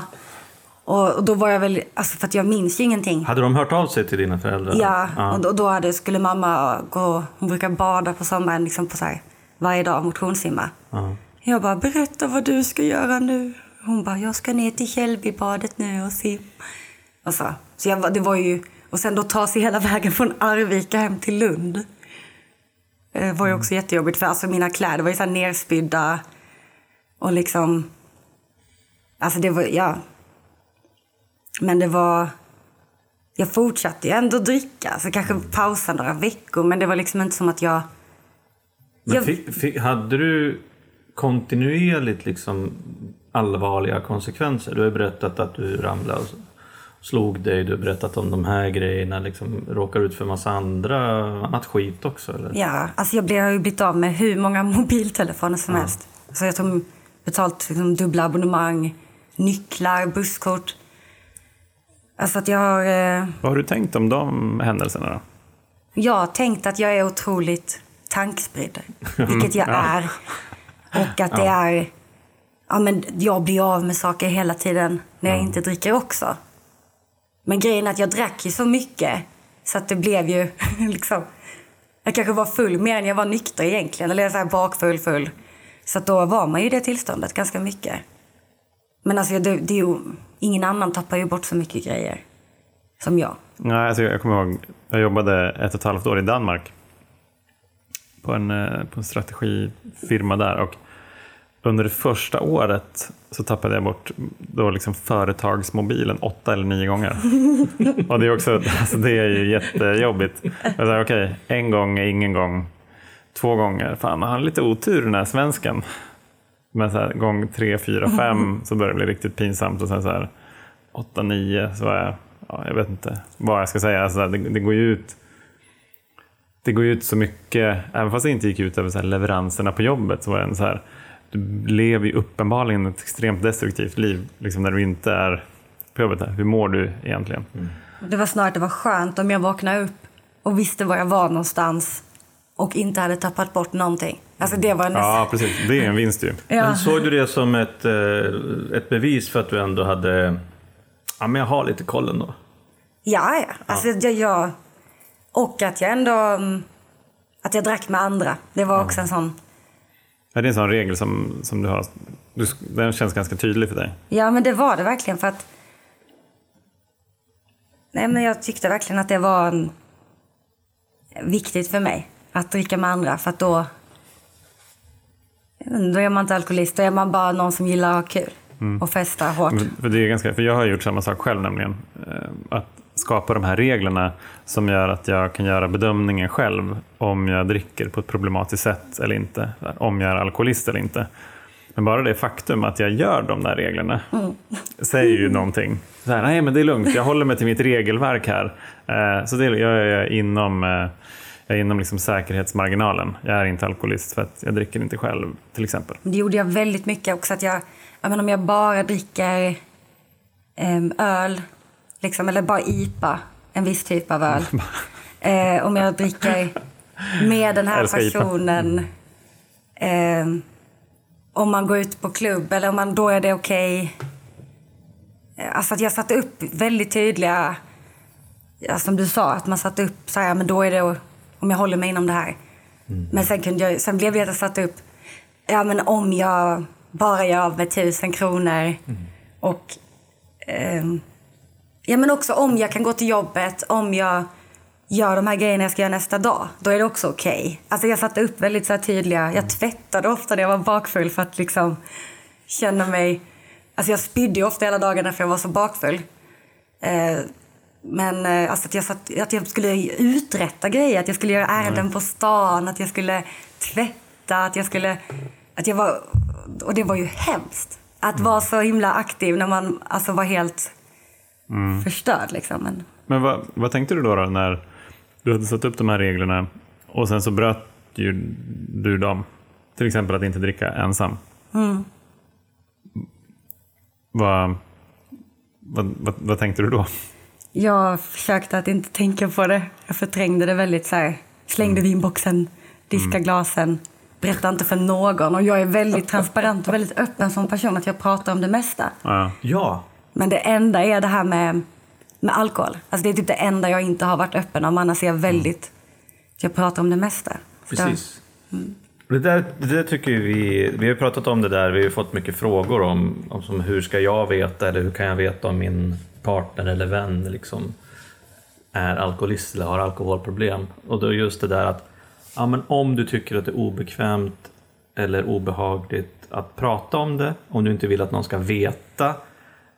Och, då var jag väl, alltså för att jag minns ju ingenting. Hade de hört av sig till dina föräldrar? Ja, och då, då hade, skulle mamma gå, hon brukar bada på sommaren liksom på så här, varje dag, motionssimma. Ja. Jag bara, berätta vad du ska göra nu. Hon bara, jag ska ner till Källbybadet nu och simma. Och så. så jag, det var ju, och sen då ta sig hela vägen från Arvika hem till Lund. Det var ju också jättejobbigt för alltså mina kläder var ju så nerspydda. Och liksom, alltså det var, ja. Men det var, jag fortsatte ju ändå dricka. Så kanske pausa några veckor. Men det var liksom inte som att jag... Jag- fick, fick, hade du kontinuerligt liksom allvarliga konsekvenser? Du har berättat att du ramlade och slog dig. Du har berättat om de här grejerna. Liksom, råkar ut för massa andra, annat skit också? Eller? Ja, alltså jag blev- har ju blivit av med hur många mobiltelefoner som helst. Så jag har betalt liksom dubbla abonnemang, nycklar, busskort. Alltså att jag har... Eh, Vad har du tänkt om de händelserna då? jag har tänkt att jag är otroligt tankspridd, vilket jag är. Och att det är... Ja, men jag blir av med saker hela tiden när jag inte dricker också. Men grejen är att jag drack ju så mycket så att det blev ju liksom... Jag kanske var full mer än jag var nykter egentligen. Eller så här bakfull, full. Så att då var man ju i det tillståndet ganska mycket. Men alltså, det, det är ju, ingen annan tappar ju bort så mycket grejer som jag. Nej, alltså jag kommer ihåg, jag jobbade ett och ett halvt år i Danmark på en, eh, på en strategifirma där. Och under det första året så tappade jag bort då liksom företagsmobilen åtta eller nio gånger. Och det är, också, alltså det är ju jättejobbigt. Okej, en gång är ingen gång. Två gånger, fan han har lite otur den här svensken. Men så här, gång tre, fyra, fem så börjar det bli riktigt pinsamt. Och sen så här, åtta, nio så var jag, ja, jag vet inte vad jag ska säga. Alltså, det, det går ju ut det går ut så mycket, även fast det inte gick ut över så här leveranserna på jobbet så var det en så här, du lever ju uppenbarligen ett extremt destruktivt liv liksom när du inte är på jobbet. Hur mår du egentligen? Det var snarare att det var skönt om jag vaknade upp och visste var jag var någonstans och inte hade tappat bort någonting. Alltså det var nästan... Ja, precis. Det är en vinst ju. Ja. Men såg du det som ett, eh, ett bevis för att du ändå hade... Ja, men jag har lite koll ändå. Ja, ja. Alltså, jag, jag, och att jag ändå... mm, Att jag drack med andra. Det var också en sån... Är det en sån regel som, som du har? Du, den känns ganska tydlig för dig. Ja, men det var det verkligen för att... Nej, men jag tyckte verkligen att det var en... viktigt för mig att dricka med andra för att då... Då är man inte alkoholist, då är man bara någon som gillar att ha kul och festa hårt. För, det är ganska, för jag har gjort samma sak själv nämligen. Eh, Att skapa de här reglerna som gör att jag kan göra bedömningen själv om jag dricker på ett problematiskt sätt eller inte. Om jag är alkoholist eller inte. Men bara det faktum att jag gör de där reglerna säger ju någonting. Så här, Nej, men det är lugnt. Jag håller mig till mitt regelverk här. Eh, Så det jag är inom, eh, jag är inom liksom säkerhetsmarginalen. Jag är inte alkoholist för att jag dricker inte själv, till exempel. Det gjorde jag väldigt mycket också. Att jag, jag menar, om jag bara dricker em, öl, liksom, eller bara IPA, en viss typ av öl. eh, om jag dricker med den här personen. em, om man går ut på klubb, eller om man, då är det okej. Eh, Alltså att jag satte upp väldigt tydliga, ja, som du sa, att man satte upp så här, men då är det om jag håller mig inom det här. Men sen, kunde jag, sen blev jag satte upp, ja men om jag bara gör av med tusen kronor och ehm, ja men också om jag kan gå till jobbet, om jag gör de här grejerna jag ska göra nästa dag, då är det också okej. Alltså jag satte upp väldigt så tydliga, jag tvättade ofta när jag var bakfull för att liksom känna mig, alltså jag spydde ofta hela dagarna för jag var så bakfull. Eh, Men eh, alltså att, jag satt, att jag skulle uträtta grejer, att jag skulle göra ärenden på stan, att jag skulle tvätta, att jag skulle... Att jag var, och det var ju hemskt. Att vara så himla aktiv när man alltså var helt förstörd. Liksom. Men, Men vad, vad tänkte du då, då när du hade satt upp de här reglerna och sen så bröt ju du dem? Till exempel att inte dricka ensam. Vad, vad, vad, vad tänkte du då? Jag försökte att inte tänka på det. Jag förträngde det väldigt så här. Slängde vinboxen, diska glasen, berätta inte för någon. Och jag är väldigt transparent och väldigt öppen som person att jag pratar om det mesta. Ja. Men det enda är det här med, med alkohol. Alltså det är typ det enda jag inte har varit öppen om. Annars är jag väldigt... Jag pratar om det mesta. Så precis. Det, där, det där tycker vi, vi har pratat om det där, vi har fått mycket frågor om, om som hur ska jag veta eller hur kan jag veta om min partner eller vän liksom är alkoholist eller har alkoholproblem. Och då just det där att ja, men om du tycker att det är obekvämt eller obehagligt att prata om det, om du inte vill att någon ska veta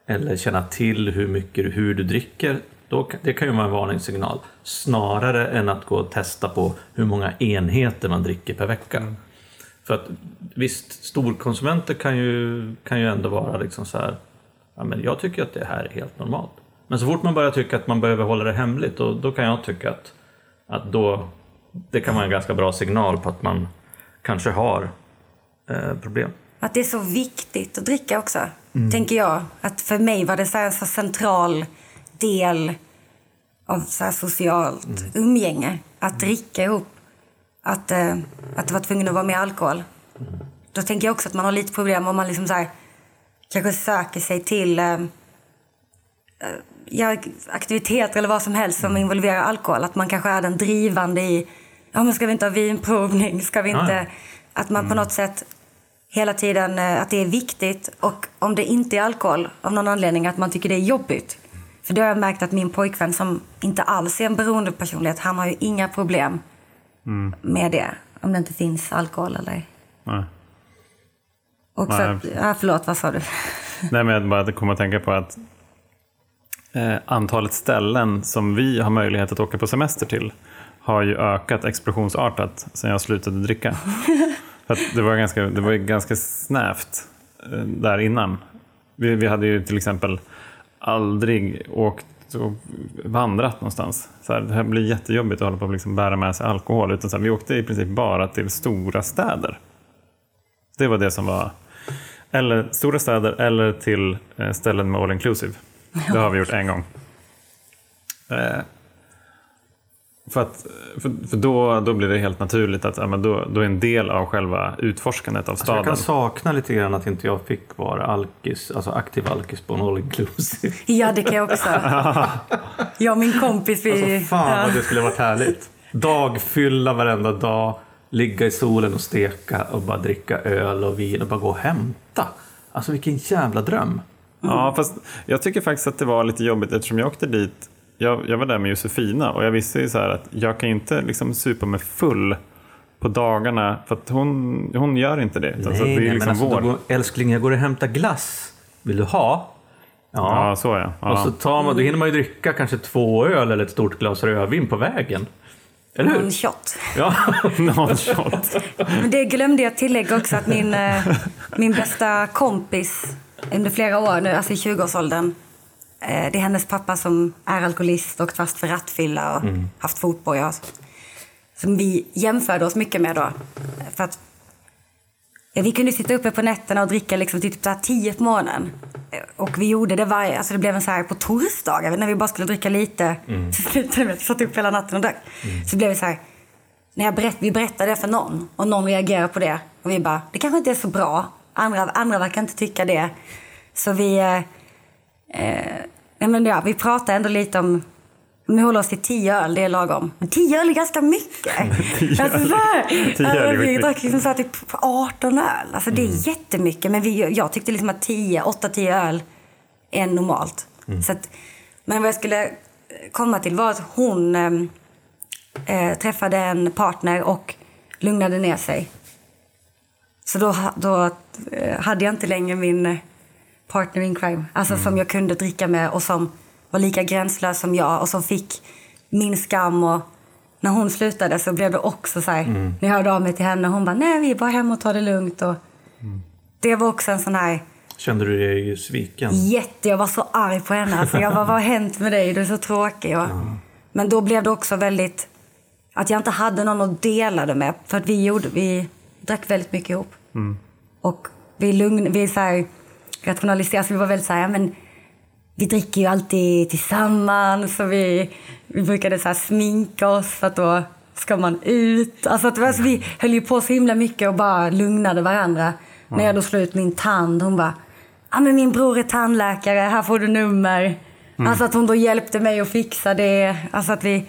eller känna till hur mycket hur du dricker, då, det kan ju vara en varningssignal. Snarare än att gå och testa på hur många enheter man dricker per vecka. För att visst, storkonsumenter kan ju, kan ju ändå vara liksom så här, ja, men jag tycker att det här är helt normalt. Men så fort man börjar tycka att man behöver hålla det hemligt, då, då kan jag tycka att, att då, det kan vara en ganska bra signal på att man kanske har eh, problem. Att det är så viktigt att dricka också, tänker jag. Att för mig var det så en så central del av så socialt umgänge. Att dricka ihop. Att, eh, att det var tvungen att vara med alkohol. Då tänker jag också att man har lite problem om man liksom så här, kanske söker sig till eh, eh, ja, aktiviteter eller vad som helst som involverar alkohol. Att man kanske är den drivande i, ja men ska vi inte ha vinprovning? Ska vi inte... Ja. Att man på något sätt hela tiden, eh, att det är viktigt. Och om det inte är alkohol av någon anledning, att man tycker det är jobbigt. För det har jag märkt att min pojkvän som inte alls är en beroendepersonlighet, han har ju inga problem med det. Om det inte finns alkohol eller... Nej. Och Nej, att, ja, förlåt, vad sa du? Nej, men jag bara kom att tänka på att eh, antalet ställen som vi har möjlighet att åka på semester till har ju ökat explosionsartat sen jag slutade dricka. För det, var ganska, det var ganska snävt eh, där innan. Vi, vi hade ju till exempel aldrig åkt och vandrat någonstans. Så här, det här blir jättejobbigt att hålla på och liksom bära med sig alkohol. Utan så här, vi åkte i princip bara till stora städer. Det var det som var eller stora städer eller till eh, ställen med all inclusive. Det har vi gjort en gång. Eh, för att, för, för då, då blir det helt naturligt att ja, men då, då är en del av själva utforskandet av Så jag staden. kan sakna lite grann att inte jag fick vara alkis, alltså aktiv alkis på en all inclusive. Ja, det kan jag också. Jag och min kompis, vi... Alltså fan vad det skulle varit härligt. Dagfylla varenda dag, ligga i solen och steka och bara dricka öl och vin och bara gå och hämta. Alltså vilken jävla dröm. Ja, fast jag tycker faktiskt att det var lite jobbigt eftersom jag åkte dit. Jag, jag var där med Josefina och jag visste ju så här att jag kan inte liksom supa mig full på dagarna för att hon, hon gör inte det. Utan så att det är liksom men alltså, går, älskling jag går och hämtar glass. Vill du ha? Ja. Ja, så ja. ja. Och så tar man, då hinner man ju dricka kanske två öl eller ett stort glas rödvin på vägen. Eller hur? En shot. Ja. Någon shot. Men det glömde jag tillägga också att min, eh, min bästa kompis under flera år nu, alltså i 20-årsåldern. Eh, det är hennes pappa som är alkoholist och fast för rattfylla och haft fotboja. Som vi jämförde oss mycket med då. För att vi kunde sitta uppe på nätterna och dricka liksom typ så 10 på morgonen. Och vi gjorde det varje, alltså det blev en så här på torsdagar när vi bara skulle dricka lite. Så slutade vi satt upp hela natten och drack. Så blev det så här, när jag berätt, vi berättade det för någon och någon reagerar på det. Och vi bara, det kanske inte är så bra. Andra, andra verkar inte tycka det. Så vi, eh, eh, men ja, vi pratade ändå lite om, om vi håller oss till tio öl, det är lagom. Men tio öl är ganska mycket. alltså, så här, Tio öl är alltså, vi drack liksom så här, typ 18 öl. Alltså det är jättemycket. Men vi, jag tyckte liksom att 10, 8-10 öl är normalt. Så att, men vad jag skulle komma till var att hon eh, eh, träffade en partner och lugnade ner sig. Så då, då eh, hade jag inte längre min eh, partner in crime. Alltså som jag kunde dricka med och som var lika gränslös som jag och som fick min skam. Och när hon slutade så blev det också så här, när jag hörde av mig till henne, hon bara nej vi är bara hemma och tar det lugnt. Och Det var också en sån här Kände du dig sviken? jätte, jag var så arg på henne. Alltså jag bara, vad har hänt med dig? Du är så tråkig. Och, Men då blev det också väldigt, att jag inte hade någon att dela det med. För att vi gjorde, vi drack väldigt mycket ihop. Och vi lugn, vi så här, rationaliserade, så vi var väldigt så här, men vi dricker ju alltid tillsammans och vi, vi brukade så sminka oss för att då ska man ut. Alltså att, alltså, vi höll ju på så himla mycket och bara lugnade varandra. När jag då slog ut min tand, hon bara, ja men min bror är tandläkare, här får du nummer. Alltså att hon då hjälpte mig att fixa det. Alltså att vi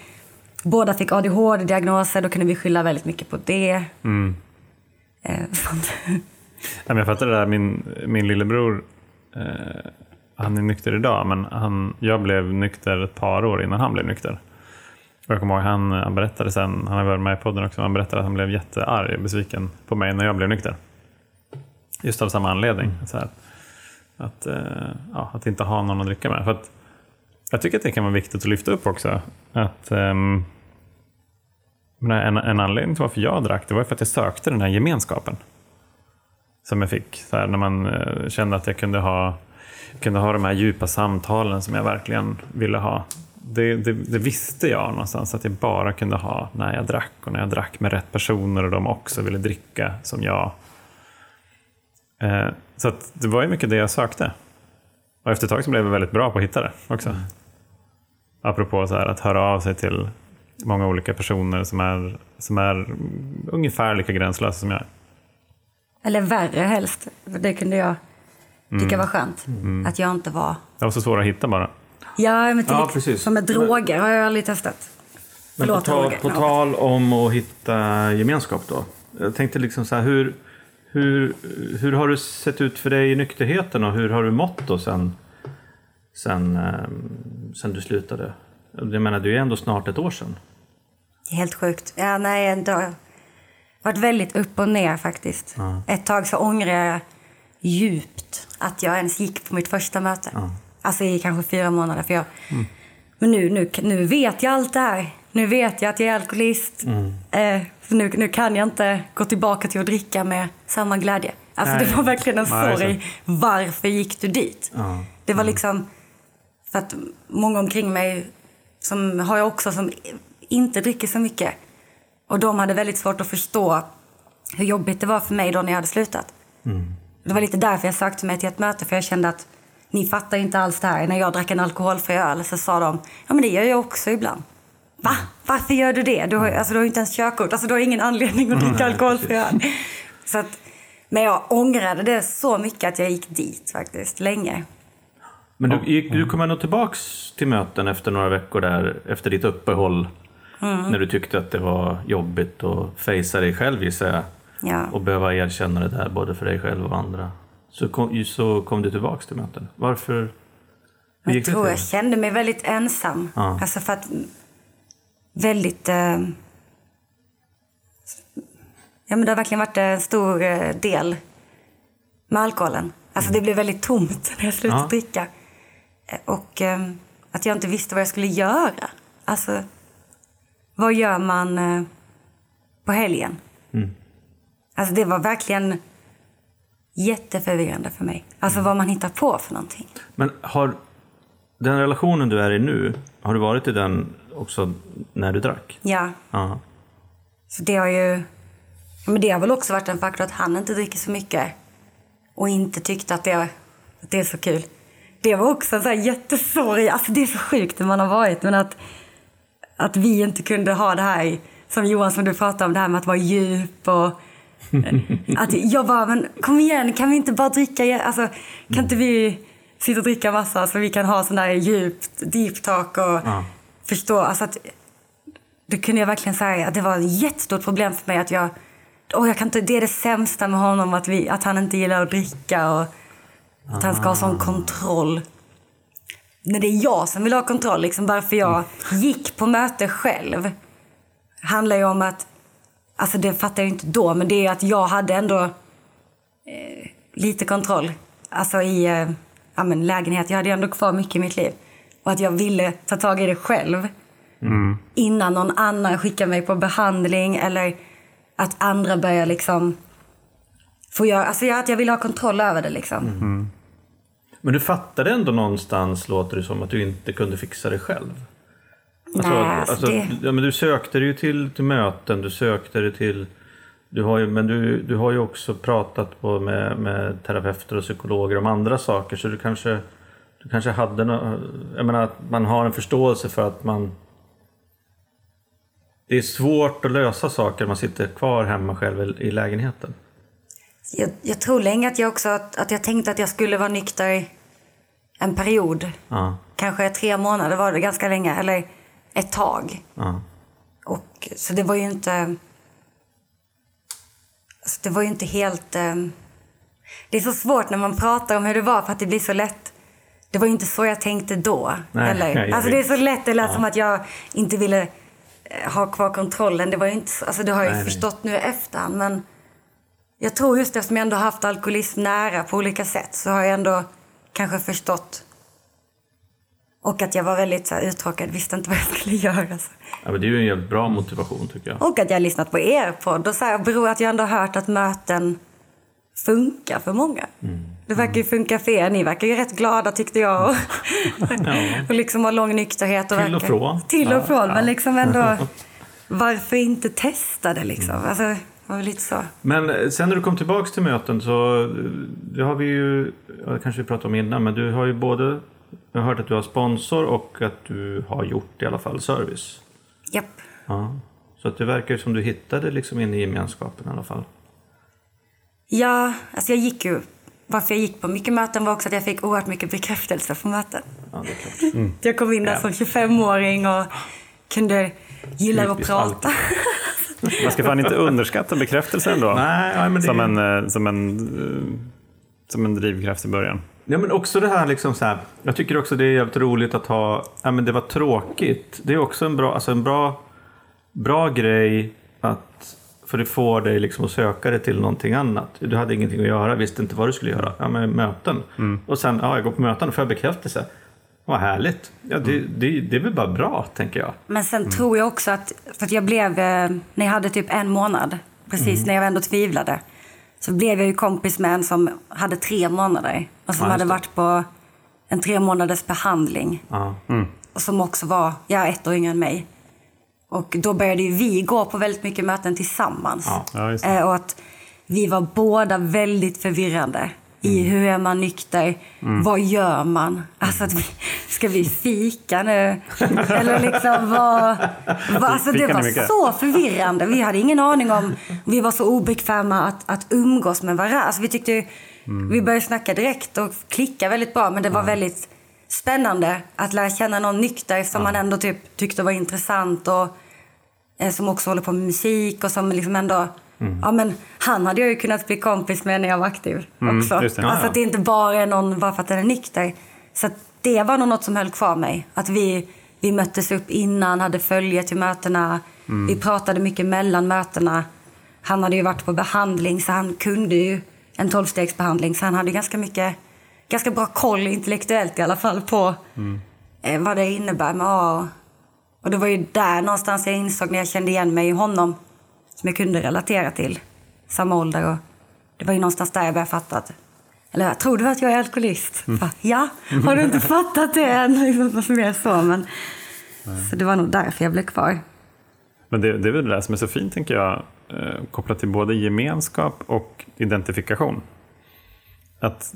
båda fick ADHD-diagnoser, då kunde vi skylla väldigt mycket på det. Eh, sånt. Nej, men jag fattar det där, min, min lillebror, eh, han är nykter idag, men han, jag blev nykter ett par år innan han blev nykter. Och jag kommer ihåg, han, han berättade sen, han har varit med i podden också, han berättade att han blev jättearg och besviken på mig när jag blev nykter. Just av samma anledning. Så här, att, eh, ja, att inte ha någon att dricka med. För att, jag tycker att det kan vara viktigt att lyfta upp också. Att, men en, en anledning till varför jag drack, det var för att jag sökte den här gemenskapen som jag fick. Så här, när man eh, kände att jag kunde ha, kunde ha de här djupa samtalen som jag verkligen ville ha. Det, det, det visste jag någonstans att jag bara kunde ha när jag drack och när jag drack med rätt personer och de också ville dricka som jag. Eh, så det var ju mycket det jag sökte. Och efter ett tag så blev jag väldigt bra på att hitta det också. Apropå så här, att höra av sig till många olika personer som är, som är ungefär lika gränslösa som jag. Eller värre helst. Det kunde jag tycka var skönt. Att jag inte var... Det var så svåra att hitta bara. Ja, men till Ja, precis. Som med droger har jag aldrig testat. Men på, Förlåt, tal, Roger. på Ja. tal om att hitta gemenskap då. Jag tänkte liksom så här, hur, hur, hur har det sett ut för dig i nykterheten och hur har du mått då sen, sen, ehm, sen du slutade? Jag menar, det är ändå snart ett år sedan. Det är helt sjukt. Ja, nej, det har varit väldigt upp och ner faktiskt. Ett tag så ångrar jag djupt att jag ens gick på mitt första möte. Alltså i kanske fyra månader. För jag... Men nu, nu, nu vet jag allt det här. Nu vet jag att jag är alkoholist. Eh, så nu, nu kan jag inte gå tillbaka till att dricka med samma glädje. Alltså Nej. det var verkligen en sorg. Varför gick du dit? Det var liksom... För att många omkring mig som har jag också som inte dricker så mycket. Och de hade väldigt svårt att förstå hur jobbigt det var för mig då när jag hade slutat. Det var lite därför jag sökte mig till ett möte, för jag kände att ni fattar inte alls det här. När jag drack en alkoholfri öl så sa de, ja men det gör jag också ibland. Va? Varför gör du det? Du har, alltså, du har ju inte ens körkort, alltså, du har ingen anledning att dricka alkoholfri öl. Så att, men jag ångrade det så mycket att jag gick dit faktiskt, länge. Men du, gick, du kom ändå tillbaks till möten efter några veckor där, efter ditt uppehåll. När du tyckte att det var jobbigt att fejsa dig själv gissar jag. Ja. Och behöva erkänna det där både för dig själv och andra. Så kom, så kom du tillbaks till möten. Varför? Jag tror jag kände mig väldigt ensam. Ja. Alltså för att väldigt... Eh, ja men det har verkligen varit en stor eh, del med alkoholen. Alltså det blev väldigt tomt när jag slutade Ja. dricka. Eh, Och eh, att jag inte visste vad jag skulle göra. Alltså, vad gör man eh, på helgen? Alltså det var verkligen jätteförvirrande för mig. Alltså vad man hittar på för någonting. Men har den relationen du är i nu, har du varit i den också när du drack? Ja, Ja. Så det har ju... Men det har väl också varit en faktor att han inte dricker så mycket. Och inte tyckte att det, att det är så kul. Det var också en sån här jättesorg. Alltså det är så sjukt när man har varit. Men att, att vi inte kunde ha det här, som Johan som du pratade om, det här med att vara djup och... Att jag bara, men kom igen, kan vi inte bara dricka? Alltså, kan inte vi sitta och dricka massa så vi kan ha sån där djupt deep talk och förstå? Alltså att, det kunde jag verkligen säga att det var ett jättestort problem för mig att jag, åh, jag kan inte, det är det sämsta med honom att, vi, att han inte gillar att dricka och att han ska ha sån kontroll. När det är jag som vill ha kontroll, liksom varför jag gick på möte själv handlar ju om att, alltså det fattar jag inte då, men det är att jag hade ändå eh, lite kontroll. Alltså i eh, ja, men lägenhet, jag hade ändå kvar mycket i mitt liv. Och att jag ville ta tag i det själv. Innan någon annan skickar mig på behandling eller att andra börjar liksom få göra... Alltså jag, att jag ville ha kontroll över det liksom. Men du fattade ändå någonstans, låter det som, att du inte kunde fixa det själv? Alltså, Nej, alltså alltså, det... ja, men du sökte dig ju till, till möten, du sökte dig till... Du har ju, men du, du har ju också pratat på med, med terapeuter och psykologer om andra saker så du kanske, du kanske hade no, Jag menar att man har en förståelse för att man... Det är svårt att lösa saker när man sitter kvar hemma själv i, i lägenheten. Jag, jag tror länge att jag också att, att jag tänkte att jag skulle vara nykter en period. Ja, Kanske tre månader var det ganska länge, eller ett tag. ja. Och, så det var ju inte... Alltså det var ju inte helt... Eh, det är så svårt när man pratar om hur det var för att det blir så lätt. Det var ju inte så jag tänkte då. Nej, eller? nej, alltså det är så lätt, det lät som att jag inte ville eh, ha kvar kontrollen. Det var ju inte så, alltså det har jag ju Nej, nej. förstått nu i efterhand. Men jag tror just eftersom jag ändå haft alkoholism nära på olika sätt så har jag ändå kanske förstått. Och att jag var väldigt så här, uttråkad, visste inte vad jag skulle göra. Så. ja men det är ju en jävligt bra motivation tycker jag. Och att jag har lyssnat på er podd och så här, beror att jag ändå har hört att möten funkar för många. Det verkar ju funka för er. Ni verkar ju rätt glada tyckte jag. Och, och liksom ha lång nykterhet. Och Till och från. Till och Ja, från. ja. Men liksom ändå, varför inte testa det liksom? Alltså, det var väl lite så. Men eh, sen när du kom tillbaks till möten så eh, det har vi ju, ja, kanske vi pratade om innan, men du har ju både, jag har hört att du har sponsor och att du har gjort i alla fall service. Japp. Ja. Så att det verkar som du hittade liksom in i gemenskapen i alla fall. Ja, alltså jag gick ju... Varför jag gick på mycket möten var också att jag fick oerhört mycket bekräftelse från möten. Ja, det är klart. Jag kom in där Ja. som 25-åring och kunde gilla att prata. Man ska fan inte underskatta bekräftelse ändå. Nej, ja, men det, Som en, eh, som, en, eh, som en drivkraft i början. Ja, men också det här liksom så här. Jag tycker också det är jävligt roligt att ha, ja men det var tråkigt. Det är också en bra, alltså en bra, bra grej att, för det får dig liksom att söka dig till någonting annat. Du hade ingenting att göra, visste inte vad du skulle göra. Ja men möten. Och sen, ja jag går på möten och får jag bekräftelse. Vad härligt. Ja, det, det, det är väl bara bra, tänker jag. Men sen tror jag också att, för att jag blev, eh, när jag hade typ en månad, precis när jag ändå tvivlade, så blev jag ju kompis med en som hade tre månader och som Ja, hade varit på en tre månaders behandling. Ja. Och som också var, jag är ett år yngre än mig. Och då började ju vi gå på väldigt mycket möten tillsammans. Ja. Eh, och att vi var båda väldigt förvirrande i Mm. hur är man nykter, vad gör man? Alltså, att vi, ska vi fika nu? Eller liksom vad... vad alltså, det var så förvirrande. Vi hade ingen aning om... Vi var så obekväma att, att umgås med varandra. Alltså, vi, tyckte, Mm. vi började snacka direkt och klicka väldigt bra. Men det var väldigt spännande att lära känna någon nykter som man ändå typ, tyckte var intressant. Och, eh, som också håller på med musik och som liksom ändå... Mm. Ja, men han hade jag ju kunnat bli kompis med när jag var aktiv också. Mm, just det. Ja, Alltså ja. att det inte bara är någon bara för att den är nykter. Så det var nog något som höll kvar mig. Att vi, vi möttes upp innan, hade följe till mötena. Mm. Vi pratade mycket mellan mötena. Han hade ju varit på behandling så han kunde ju en tolvstegsbehandling. Så han hade ganska mycket, ganska bra koll intellektuellt i alla fall på Mm. eh, vad det innebär med A. Och det var ju där någonstans jag insåg när jag kände igen mig i honom. Som jag kunde relatera till. Samma ålder och det var ju någonstans där jag började fatta att eller jag tror du att jag är alkoholist? Bara, Ja, har du inte fattat det än? Liksom, mer så, men, så det var nog därför jag blev kvar. Men det, det är väl det där som är så fint, tänker jag, eh, kopplat till både gemenskap och identifikation. Att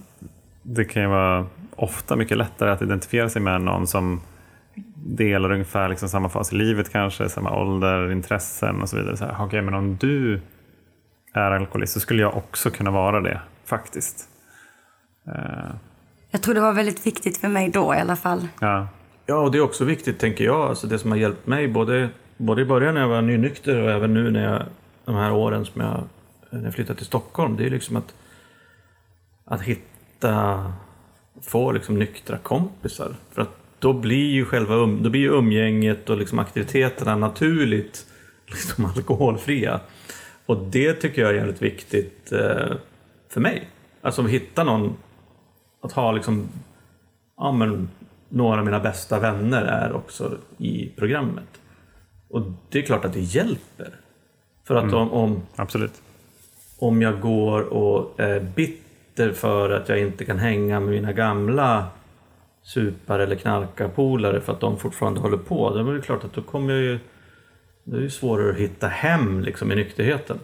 det kan ju vara ofta mycket lättare att identifiera sig med någon som delar ungefär liksom samma fas i livet kanske, samma ålder, intressen och så vidare. Så här, Okej, men om du är alkoholist så skulle jag också kunna vara det, faktiskt. Eh, Jag tror det var väldigt viktigt för mig då i alla fall. ja, Ja, och det är också viktigt tänker jag. Alltså det som har hjälpt mig både, både i början när jag var nynykter och även nu när jag, de här åren som jag, när jag flyttade till Stockholm. Det är liksom att, att hitta, få liksom nyktra kompisar. För att då blir ju själva um, då blir ju umgänget och liksom aktiviteterna naturligt liksom alkoholfria. Och det tycker jag är jävligt viktigt eh, för mig. Alltså att hitta någon, att ha liksom, ja men några av mina bästa vänner är också i programmet. Och det är klart att det hjälper. För att om, om, Absolut. om jag går och är bitter för att jag inte kan hänga med mina gamla supar eller knarkarpolare för att de fortfarande håller på. Då är det klart att då kommer jag ju... Det är ju svårare att hitta hem liksom, i nykterheten.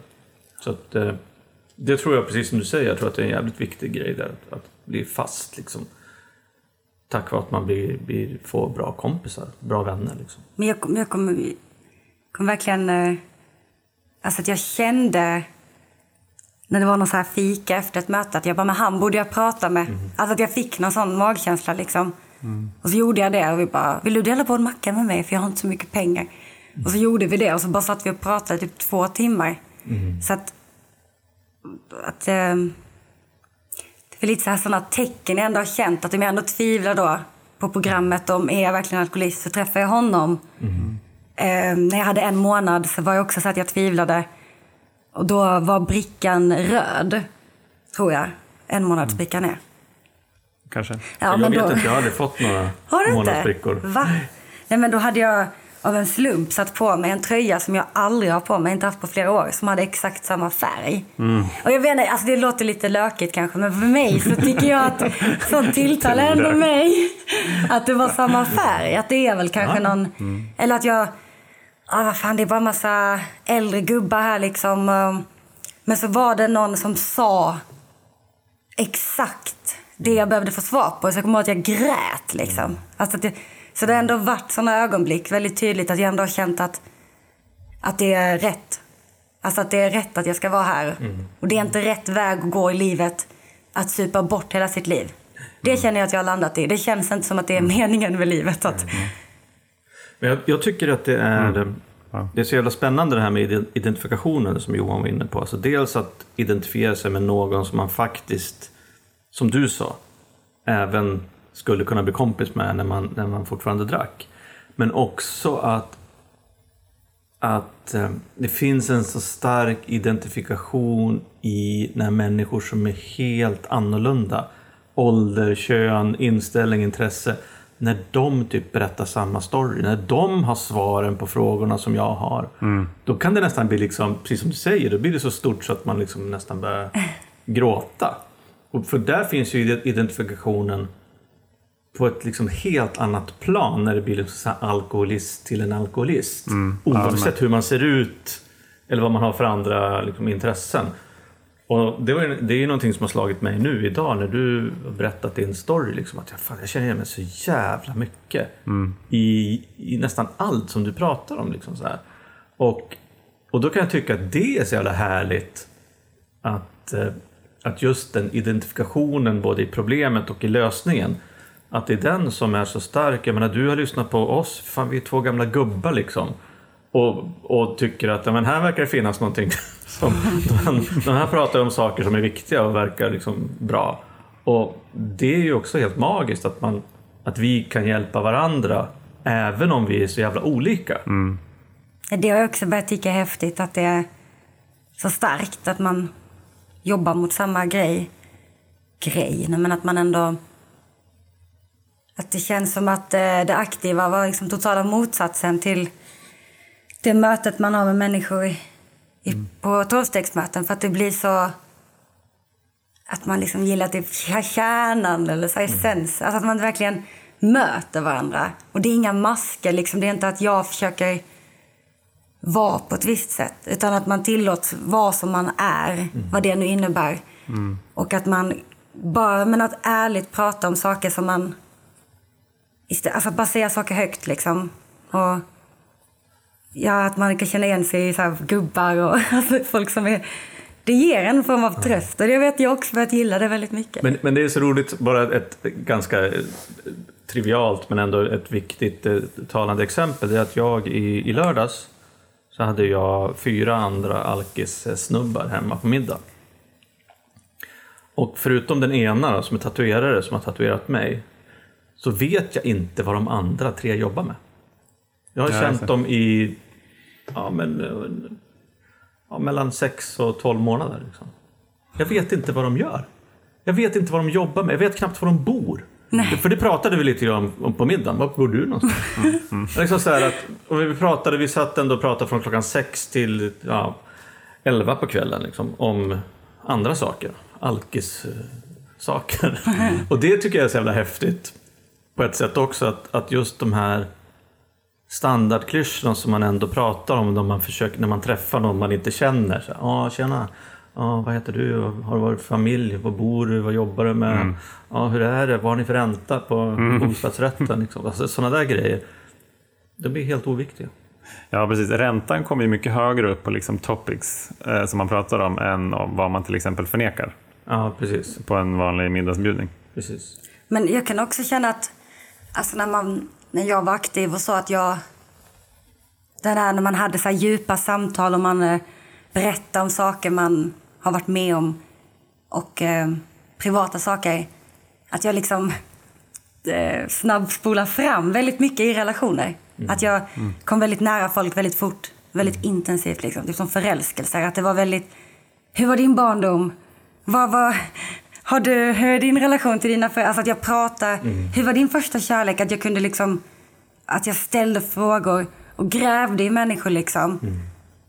Så att, eh, det tror jag, precis som du säger, jag tror att det är en jävligt viktig grej där. Att, att bli fast liksom. Tack vare att man blir, blir, får bra kompisar, bra vänner. Liksom. Men jag, jag kommer kom verkligen... Eh, alltså att jag kände när det var någon så här fika efter ett möte att jag bara, men han borde jag prata med. Alltså att jag fick någon sån magkänsla liksom. Och så gjorde jag det och vi bara, vill du dela på en macka med mig för jag har inte så mycket pengar. Och så gjorde vi det och så bara satt vi och pratade i typ två timmar. Så att, att eh, det är lite så här sådana tecken jag ändå har känt att om jag ändå tvivlar då på programmet om är jag verkligen alkoholist så träffar jag honom. Eh, när jag hade en månad så var jag också så att jag tvivlade. Och då var brickan röd, tror jag. En månads brickan är. Kanske. Ja, jag men vet då... inte, jag aldrig fått några Har du inte? månadsbrickor. Va? Nej, men då hade jag av en slump satt på mig en tröja som jag aldrig har på mig, inte haft på flera år, som hade exakt samma färg. Och jag vet inte, alltså det låter lite lökigt kanske, men för mig så tycker jag att sånt tilltalar ändå mig. Att det var samma färg. Att det är väl kanske någon... Eller att jag... Ja, vad fan, det är bara massa äldre gubbar här liksom. um, Men så var det någon som sa exakt det jag behövde få svar på. Så jag kommer ihåg att jag grät liksom. Alltså att det, så det har ändå varit sådana ögonblick, väldigt tydligt att jag ändå har känt att, att det är rätt. Alltså att det är rätt att jag ska vara här. Och det är inte rätt väg att gå i livet att supa bort hela sitt liv. Det känner jag att jag har landat i. Det känns inte som att det är meningen med livet. Att, Men jag, jag tycker att det är, Mm. Ja. det är så jävla spännande det här med ide- identifikationen som Johan var inne på. Alltså dels att identifiera sig med någon som man faktiskt, som du sa, även skulle kunna bli kompis med när man, när man fortfarande drack. Men också att, att eh, det finns en så stark identifikation i när människor som är helt annorlunda, ålder, kön, inställning, intresse, när de typ berättar samma story, när de har svaren på frågorna som jag har, då kan det nästan bli liksom, precis som du säger, då blir det så stort så att man liksom nästan börjar gråta. Och för där finns ju identifikationen på ett liksom helt annat plan när det blir liksom alkoholist till en alkoholist. Oavsett hur man ser ut eller vad man har för andra liksom, intressen. Och det, var, det är ju någonting som har slagit mig nu idag när du har berättat din story. Liksom, att jag, fan, jag känner igen mig så jävla mycket i, i nästan allt som du pratar om. Liksom, så här. Och, och då kan jag tycka att det är så jävla härligt att, eh, att just den identifikationen både i problemet och i lösningen att det är den som är så stark. Jag menar, du har lyssnat på oss, fan vi är två gamla gubbar liksom. Och, och tycker att men här verkar det finnas någonting som... De, de här pratar om saker som är viktiga och verkar liksom bra. Och det är ju också helt magiskt att, man, att vi kan hjälpa varandra även om vi är så jävla olika. Det har jag också börjat tycka är häftigt att det är så starkt att man jobbar mot samma grej. Grej, men att man ändå... Att det känns som att eh, det aktiva var liksom totala motsatsen till det mötet man har med människor i, i, på tolvstegsmöten. För att det blir så... Att man liksom gillar är kärnan eller så här essens. Alltså att man verkligen möter varandra. Och det är inga masker liksom. Det är inte att jag försöker vara på ett visst sätt. Utan att man tillåts vara som man är, vad det nu innebär. Och att man bara, men att ärligt prata om saker som man... Alltså att bara säga saker högt liksom. Och ja, att man kan känna igen sig i så här gubbar och alltså folk som är... Det ger en form av tröst och det vet jag också börjat gilla det väldigt mycket. Men, men det är så roligt, bara ett ganska eh, trivialt men ändå ett viktigt eh, talande exempel. Det är att jag i, i lördags så hade jag fyra andra alkis-snubbar hemma på middag. Och förutom den ena då, som är tatuerare som har tatuerat mig så vet jag inte vad de andra tre jobbar med. Jag har Ja, känt alltså. dem i ja, men, eh, ja, mellan 6 och 12 månader. Liksom. Jag vet inte vad de gör. Jag vet inte vad de jobbar med. Jag vet knappt var de bor. För det pratade vi lite grann om, om på middagen. Var bor du någonstans? Mm. Liksom så här att, och vi, pratade, vi satt ändå och pratade från klockan sex till ja, elva på kvällen liksom, om andra saker. Alkis-saker. Och det tycker jag är så jävla häftigt på ett sätt också. Att, att just de här standardklyschorna som man ändå pratar om när man, försöker, när man träffar någon man inte känner. Ja, ah, tjena. Ja, vad heter du? Har du varit familj? Var bor du? Vad jobbar du med? Mm. Ja, hur är det? Vad har ni för ränta på mm. bostadsrätten? Liksom. Alltså, sådana där grejer. De blir helt oviktiga. Ja, precis. Räntan kommer ju mycket högre upp på liksom topics eh, som man pratar om än om vad man till exempel förnekar. Ja, precis. På en vanlig middagsbjudning. Precis. Men jag kan också känna att alltså när, man, när jag var aktiv och så att jag... Det där när man hade så djupa samtal och man eh, berättade om saker man har varit med om och eh, privata saker. Att jag liksom eh, snabbspolar fram väldigt mycket i relationer. Mm. Att jag mm. kom väldigt nära folk väldigt fort, väldigt mm. intensivt. Liksom. Typ som förälskelser. Att det var väldigt... Hur var din barndom? Vad var... Har du, hur är din relation till dina föräldrar? Alltså att jag pratar. Mm. Hur var din första kärlek? Att jag kunde liksom... Att jag ställde frågor och grävde i människor liksom. Mm.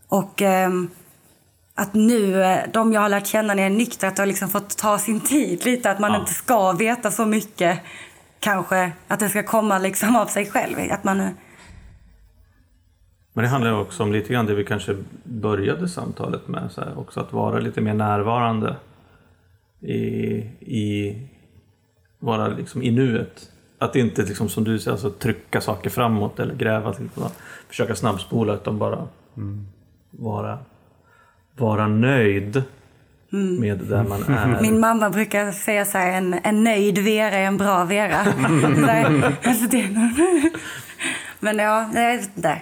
Och... Eh, att nu, eh, de jag har lärt känna när jag är nykter, att det har liksom fått ta sin tid lite. Att man ja. inte ska veta så mycket, kanske. Att det ska komma liksom av sig själv. Att man... Men det handlar också om lite grann det vi kanske började samtalet med. Så här, också att vara lite mer närvarande i, i, vara liksom i nuet. Att inte liksom, som du säger, alltså, trycka saker framåt eller gräva, liksom, försöka snabbspola utan bara mm. vara vara nöjd mm. med där man är. Min mamma brukar säga så här, en, en nöjd Vera är en bra Vera. alltså det, men ja, jag vet inte.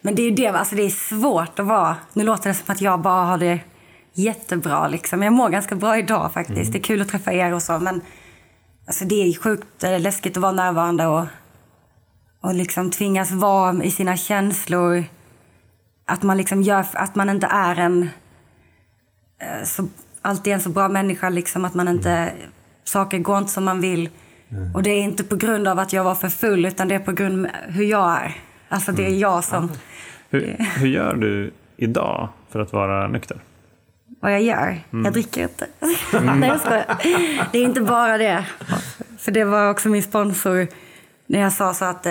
Men det är det, alltså det är svårt att vara, nu låter det som att jag bara har det jättebra liksom. Jag mår ganska bra idag faktiskt. Mm. Det är kul att träffa er och så men alltså det är sjukt eh, läskigt att vara närvarande och, och liksom tvingas vara i sina känslor. Att man liksom gör, att man inte är en Eh, så, alltid en så bra människa, liksom, att man inte... Saker går inte som man vill. Mm. Och det är inte på grund av att jag var för full, utan det är på grund av hur jag är. Alltså det är mm. jag som... Hur, hur gör du idag för att vara nykter? Vad jag gör? Mm. Jag dricker inte. Mm. Nej, jag skojar. Det är inte bara det. För det var också min sponsor när jag sa så att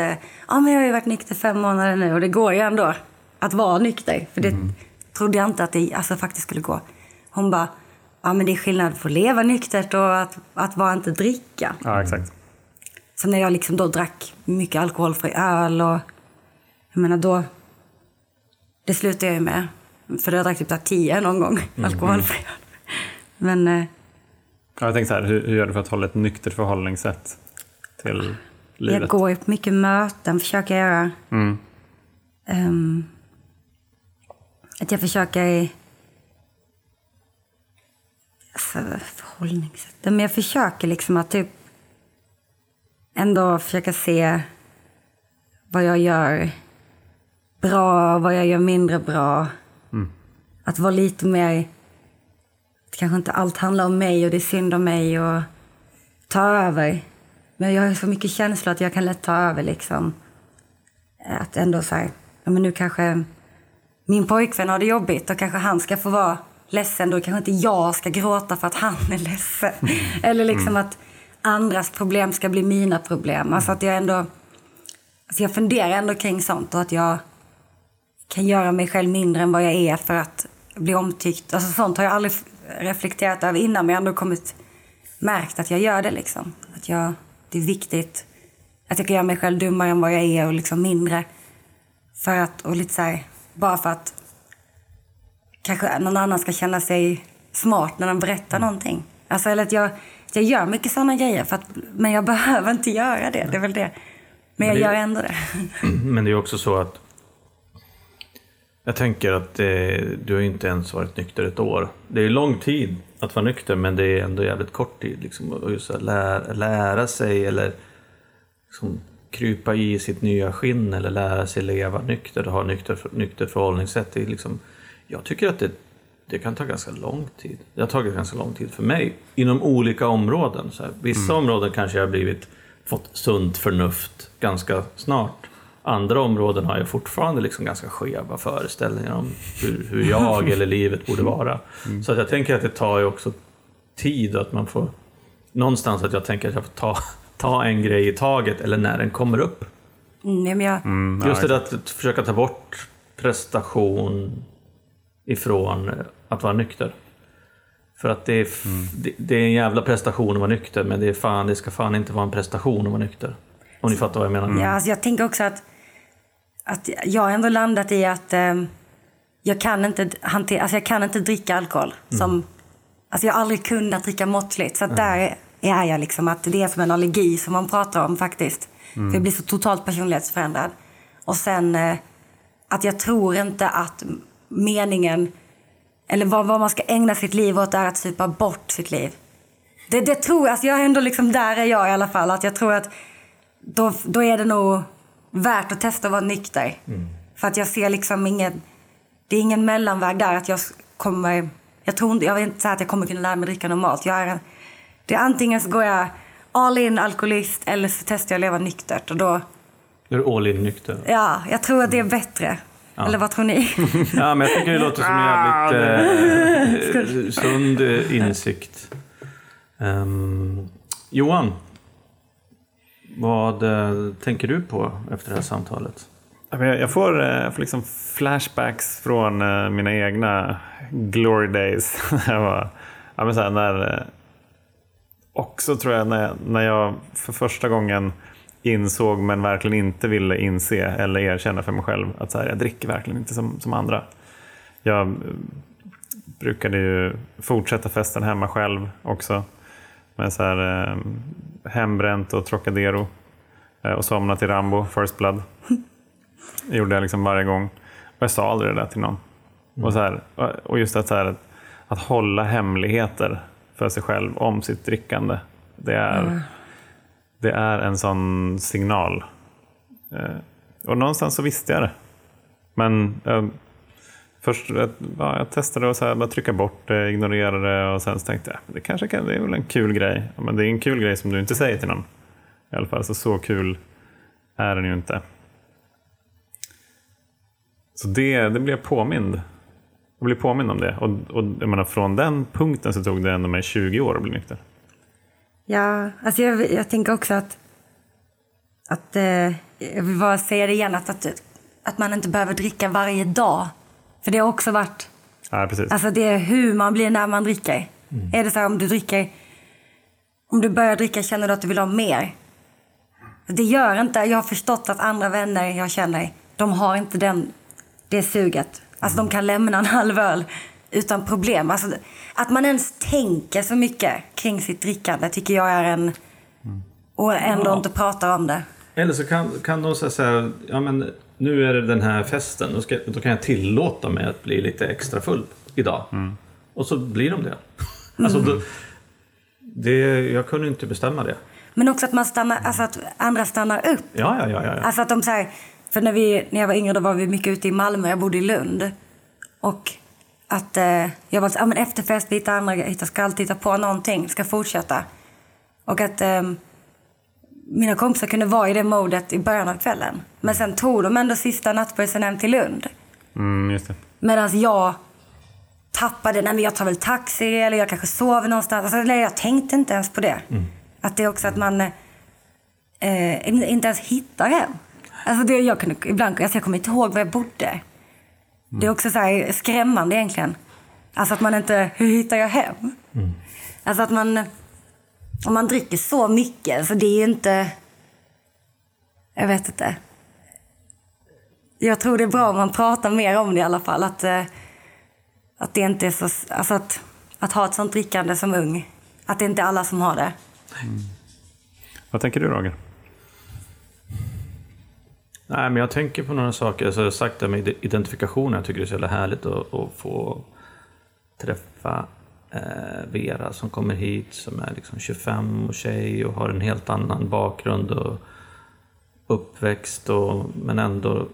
ja, men jag har ju varit nykter fem månader nu och det går ju ändå att vara nykter. För det mm. trodde jag inte att det alltså, faktiskt skulle gå. Hon bara, ja men det är skillnad på att leva nyktert och att, att bara inte dricka. Ja, exakt. Så när jag liksom då drack mycket alkoholfri öl och jag menar då, det slutade jag ju med. För jag drack typ tio någon gång, mm. alkoholfri. Men... Eh, ja, jag tänkte så här, hur, hur gör du för att hålla ett nyktert förhållningssätt till livet? Jag går på mycket möten, försöker jag göra. Mm. Um, att jag försöker för förhållningssätt? Men jag försöker liksom att typ ändå försöka se vad jag gör bra, vad jag gör mindre bra. Att vara lite mer... Att kanske inte allt handlar om mig och det är synd om mig och ta över. Men jag har så mycket känslor att jag kan lätt ta över liksom. Att ändå så här, ja men nu kanske min pojkvän har det jobbigt och kanske han ska få vara ledsen, då kanske inte jag ska gråta för att han är ledsen. Mm. Eller liksom mm. att andras problem ska bli mina problem. Alltså att jag ändå... Alltså jag funderar ändå kring sånt och att jag kan göra mig själv mindre än vad jag är för att bli omtyckt. Alltså sånt har jag aldrig reflekterat över innan men jag har ändå kommit märkt att jag gör det liksom. Att jag, det är viktigt att jag kan göra mig själv dummare än vad jag är och liksom mindre. För att, och lite så här, bara för att kanske någon annan ska känna sig smart när de berättar mm. någonting. Alltså, eller att jag, jag gör mycket sådana grejer, för att, men jag behöver inte göra det. Det är väl det. Men, men jag det, gör ändå det. Men det är också så att jag tänker att eh, du har inte ens varit nykter ett år. Det är lång tid att vara nykter, men det är ändå jävligt kort tid. Liksom, och just att lära, lära sig eller liksom, krypa i sitt nya skinn eller lära sig leva nykter och ha nykter, nykter förhållningssätt. Det är liksom, jag tycker att det, det kan ta ganska lång tid. Det har tagit ganska lång tid för mig inom olika områden. Så här, vissa mm. områden kanske jag har blivit fått sunt förnuft ganska snart. Andra områden har jag fortfarande liksom ganska skeva föreställningar om hur, hur jag eller livet borde vara. Så att jag tänker att det tar ju också tid och att man får någonstans att jag tänker att jag får ta, ta en grej i taget eller när den kommer upp. Mm, men jag, Just det där att försöka ta bort prestation ifrån att vara nykter. För att det är, f- det, det är en jävla prestation att vara nykter, men det, är fan, det ska fan inte vara en prestation att vara nykter. Om ni fattar vad jag menar. Ja, alltså jag tänker också att, att jag har ändå landat i att ehm, jag, kan inte hantera, alltså jag kan inte dricka alkohol. Som, alltså jag har aldrig kunnat dricka måttligt. Så att där är jag liksom att det är som en allergi som man pratar om faktiskt. För jag blir så totalt personlighetsförändrad. Och sen eh, att jag tror inte att meningen eller vad, vad man ska ägna sitt liv åt är att supa bort sitt liv. Det, det tror jag, alltså jag är ändå liksom, där är jag i alla fall. Att jag tror att då, då är det nog värt att testa att vara nykter. För att jag ser liksom ingen, det är ingen mellanväg där att jag kommer, jag tror inte, jag vill inte säga att jag kommer kunna lära mig dricka normalt. Jag är, det är antingen så går jag all in alkoholist eller så testar jag att leva nyktert och då, är du all in nykter. ja, jag tror att det är bättre. Eller vad tror ni? Ja, men jag tycker det låter som en jävligt eh, sund eh, insikt. Ehm, Johan, vad eh, tänker du på efter det här samtalet? Jag får, eh, jag får liksom flashbacks från eh, mina egna glory days. Jag var, ja, men så här, när, också tror jag när, när jag för första gången insåg men verkligen inte ville inse eller erkänna för mig själv att så här, jag dricker verkligen inte som, som andra. Jag brukade ju fortsätta festen hemma själv också. Men så här, hembränt och Trocadero. Eh, och somna till Rambo, First Blood. Det gjorde jag liksom varje gång. Och jag sa aldrig det där till någon. Och, så här, och just att, så här, att, att hålla hemligheter för sig själv om sitt drickande. Det är, det är en sån signal. Eh, och någonstans så visste jag det. Men eh, först ja, jag testade att så här, bara trycka bort det, ignorera det och sen så tänkte jag det kanske kan, det är väl en kul grej. Ja, men det är en kul grej som du inte säger till någon. I alla fall så, så kul är den ju inte. Så det, det blev jag påmind. Jag blev påmind om det. Och, och jag menar, från den punkten så tog det ändå mig 20 år att bli nykter. Ja, alltså jag, jag tänker också att, att eh, jag vill bara säga det igen, att, att, att man inte behöver dricka varje dag. För det har också varit, Ja, precis. alltså det är hur man blir när man dricker. Är det så här om du dricker, om du börjar dricka känner du att du vill ha mer? Det gör inte, jag har förstått att andra vänner jag känner, de har inte den, det suget. Alltså de kan lämna en halv öl utan problem. Alltså, att man ens tänker så mycket kring sitt drickande tycker jag är en... Och ändå Ja. inte pratar om det. Eller så kan, kan de säga så här, ja men nu är det den här festen, då, ska, då kan jag tillåta mig att bli lite extra full idag. Och så blir de det. Alltså, då, det. Jag kunde inte bestämma det. Men också att, man stannar, alltså att andra stannar upp. Ja, ja, ja. ja. Alltså att de säger, för när, vi, när jag var yngre då var vi mycket ute i Malmö, jag bodde i Lund. Och att eh, jag var så, ja men efterfest, vi hittar andra, hittar, ska alltid hitta på någonting, ska fortsätta. Och att eh, mina kompisar kunde vara i det modet i början av kvällen. Men sen tog de ändå sista nattbussen hem till Lund. Mm, just det. Medan jag tappade, nej men jag tar väl taxi eller jag kanske sover någonstans. Alltså, nej, jag tänkte inte ens på det. Att det är också att man eh, inte ens hittar hem. Alltså det, jag, kunde, ibland, alltså jag kommer inte ihåg var jag bodde. Det är också så här skrämmande egentligen. Alltså att man inte, hur hittar jag hem? Alltså att man, om man dricker så mycket, så det är ju inte, jag vet inte. Jag tror det är bra om man pratar mer om det i alla fall. Att, eh, att det inte är så, alltså att, att ha ett sånt drickande som ung. Att det inte är alla som har det. Vad tänker du Roger? Nej, men jag tänker på några saker. Alltså, jag har sagt det med identifikation. Jag tycker det är så jävla härligt att, att få träffa eh, Vera som kommer hit som är liksom 25 och tjej och har en helt annan bakgrund och uppväxt. Och, men ändå,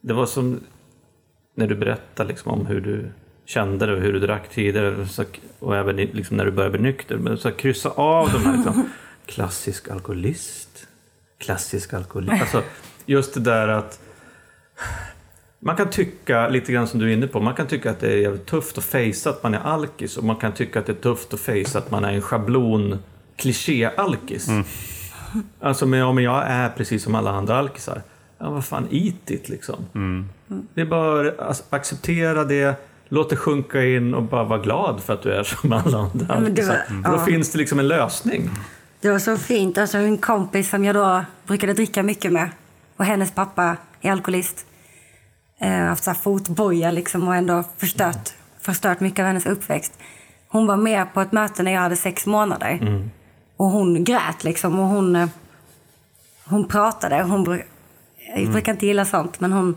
det var som när du berättade liksom om hur du kände det och hur du drack tidigare och även liksom när du började bli nykter. Men så kryssa av de här liksom, klassisk alkoholist. Klassisk alkoholist. Alltså, just det där att man kan tycka, lite grann som du är inne på, man kan tycka att det är jävligt tufft att fejsa att man är alkis och man kan tycka att det är tufft att fejsa att man är en schablon kliché-alkis. Mm. Alltså, men, ja, men jag är precis som alla andra alkisar. Ja, vad fan, eat it liksom. Mm. Det är bara att acceptera det, låt det sjunka in och bara vara glad för att du är som alla andra alkisar. Mm. Då finns det liksom en lösning. Det var så fint. Alltså, en kompis som jag då brukade dricka mycket med och hennes pappa är alkoholist. Eh, haft så fotboja liksom och ändå förstört, förstört mycket av hennes uppväxt. Hon var med på ett möte när jag hade sex månader. Mm. Och hon grät liksom och hon, eh, hon pratade. Hon, jag mm. brukar inte gilla sånt men hon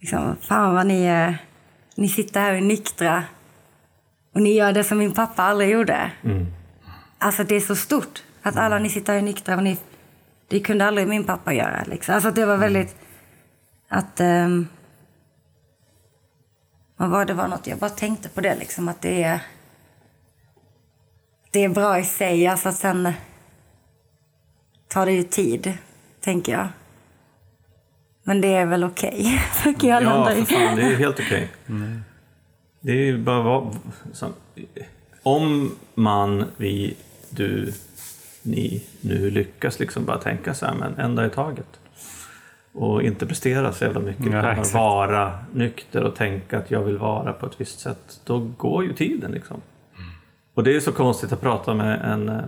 liksom, fan vad ni, eh, ni sitter här och är nyktra. Och ni gör det som min pappa aldrig gjorde. Mm. Alltså det är så stort att alla ni sitter här och är nyktra och ni, det kunde aldrig min pappa göra. Liksom. Alltså det var väldigt att... Um, vad var det var något, jag bara tänkte på det liksom att det är... Det är bra i sig, alltså att sen tar det ju tid, tänker jag. Men det är väl okej, okay, Ja, för fan, det är helt okej. Okay. Mm. Det är bara vad... Om man, vi, du, ni nu lyckas liksom bara tänka så här, men en dag i taget och inte prestera så jävla mycket. Ja, utan vara nykter och tänka att jag vill vara på ett visst sätt. Då går ju tiden liksom. Mm. Och det är så konstigt att prata med en, eh,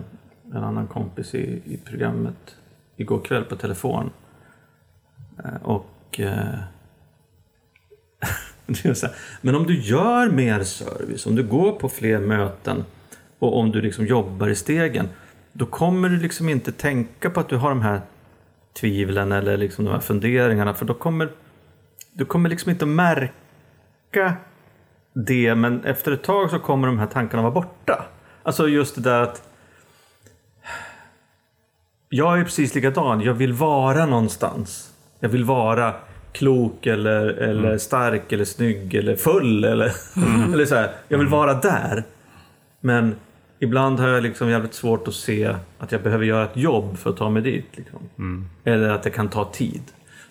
en annan kompis i, i programmet igår kväll på telefon. Eh, och... Eh, men om du gör mer service, om du går på fler möten och om du liksom jobbar i stegen, då kommer du liksom inte tänka på att du har de här tvivlen eller liksom de här funderingarna. För då kommer du kommer liksom inte märka det, men efter ett tag så kommer de här tankarna vara borta. Alltså just det där att jag är precis likadan. Jag vill vara någonstans. Jag vill vara klok eller, eller mm. stark eller snygg eller full. Eller, mm. eller så här. Jag vill vara där. Men ibland har jag liksom jävligt svårt att se att jag behöver göra ett jobb för att ta mig dit. Liksom. Mm. Eller att det kan ta tid.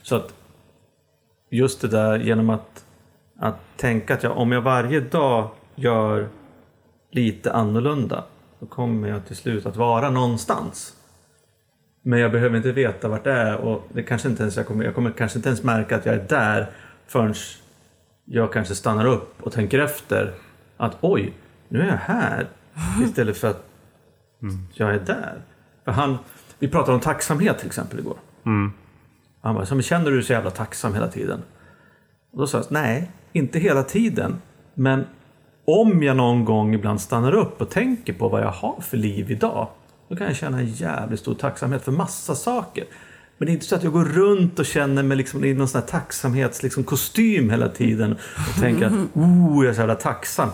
Så att just det där genom att, att tänka att jag, om jag varje dag gör lite annorlunda då kommer jag till slut att vara någonstans. Men jag behöver inte veta vart det är och det kanske inte ens, jag, kommer, jag kommer kanske inte ens märka att jag är där förrän jag kanske stannar upp och tänker efter att oj, nu är jag här Istället för att mm. jag är där. För han, vi pratade om tacksamhet till exempel igår. Mm. Han bara, men känner du dig så jävla tacksam hela tiden? Och då sa jag, nej, inte hela tiden. Men om jag någon gång ibland stannar upp och tänker på vad jag har för liv idag. Då kan jag känna en jävligt stor tacksamhet för massa saker. Men det är inte så att jag går runt och känner mig liksom i någon sån här tacksamhetskostym liksom, hela tiden. Och tänker att oh, jag är så jävla tacksam.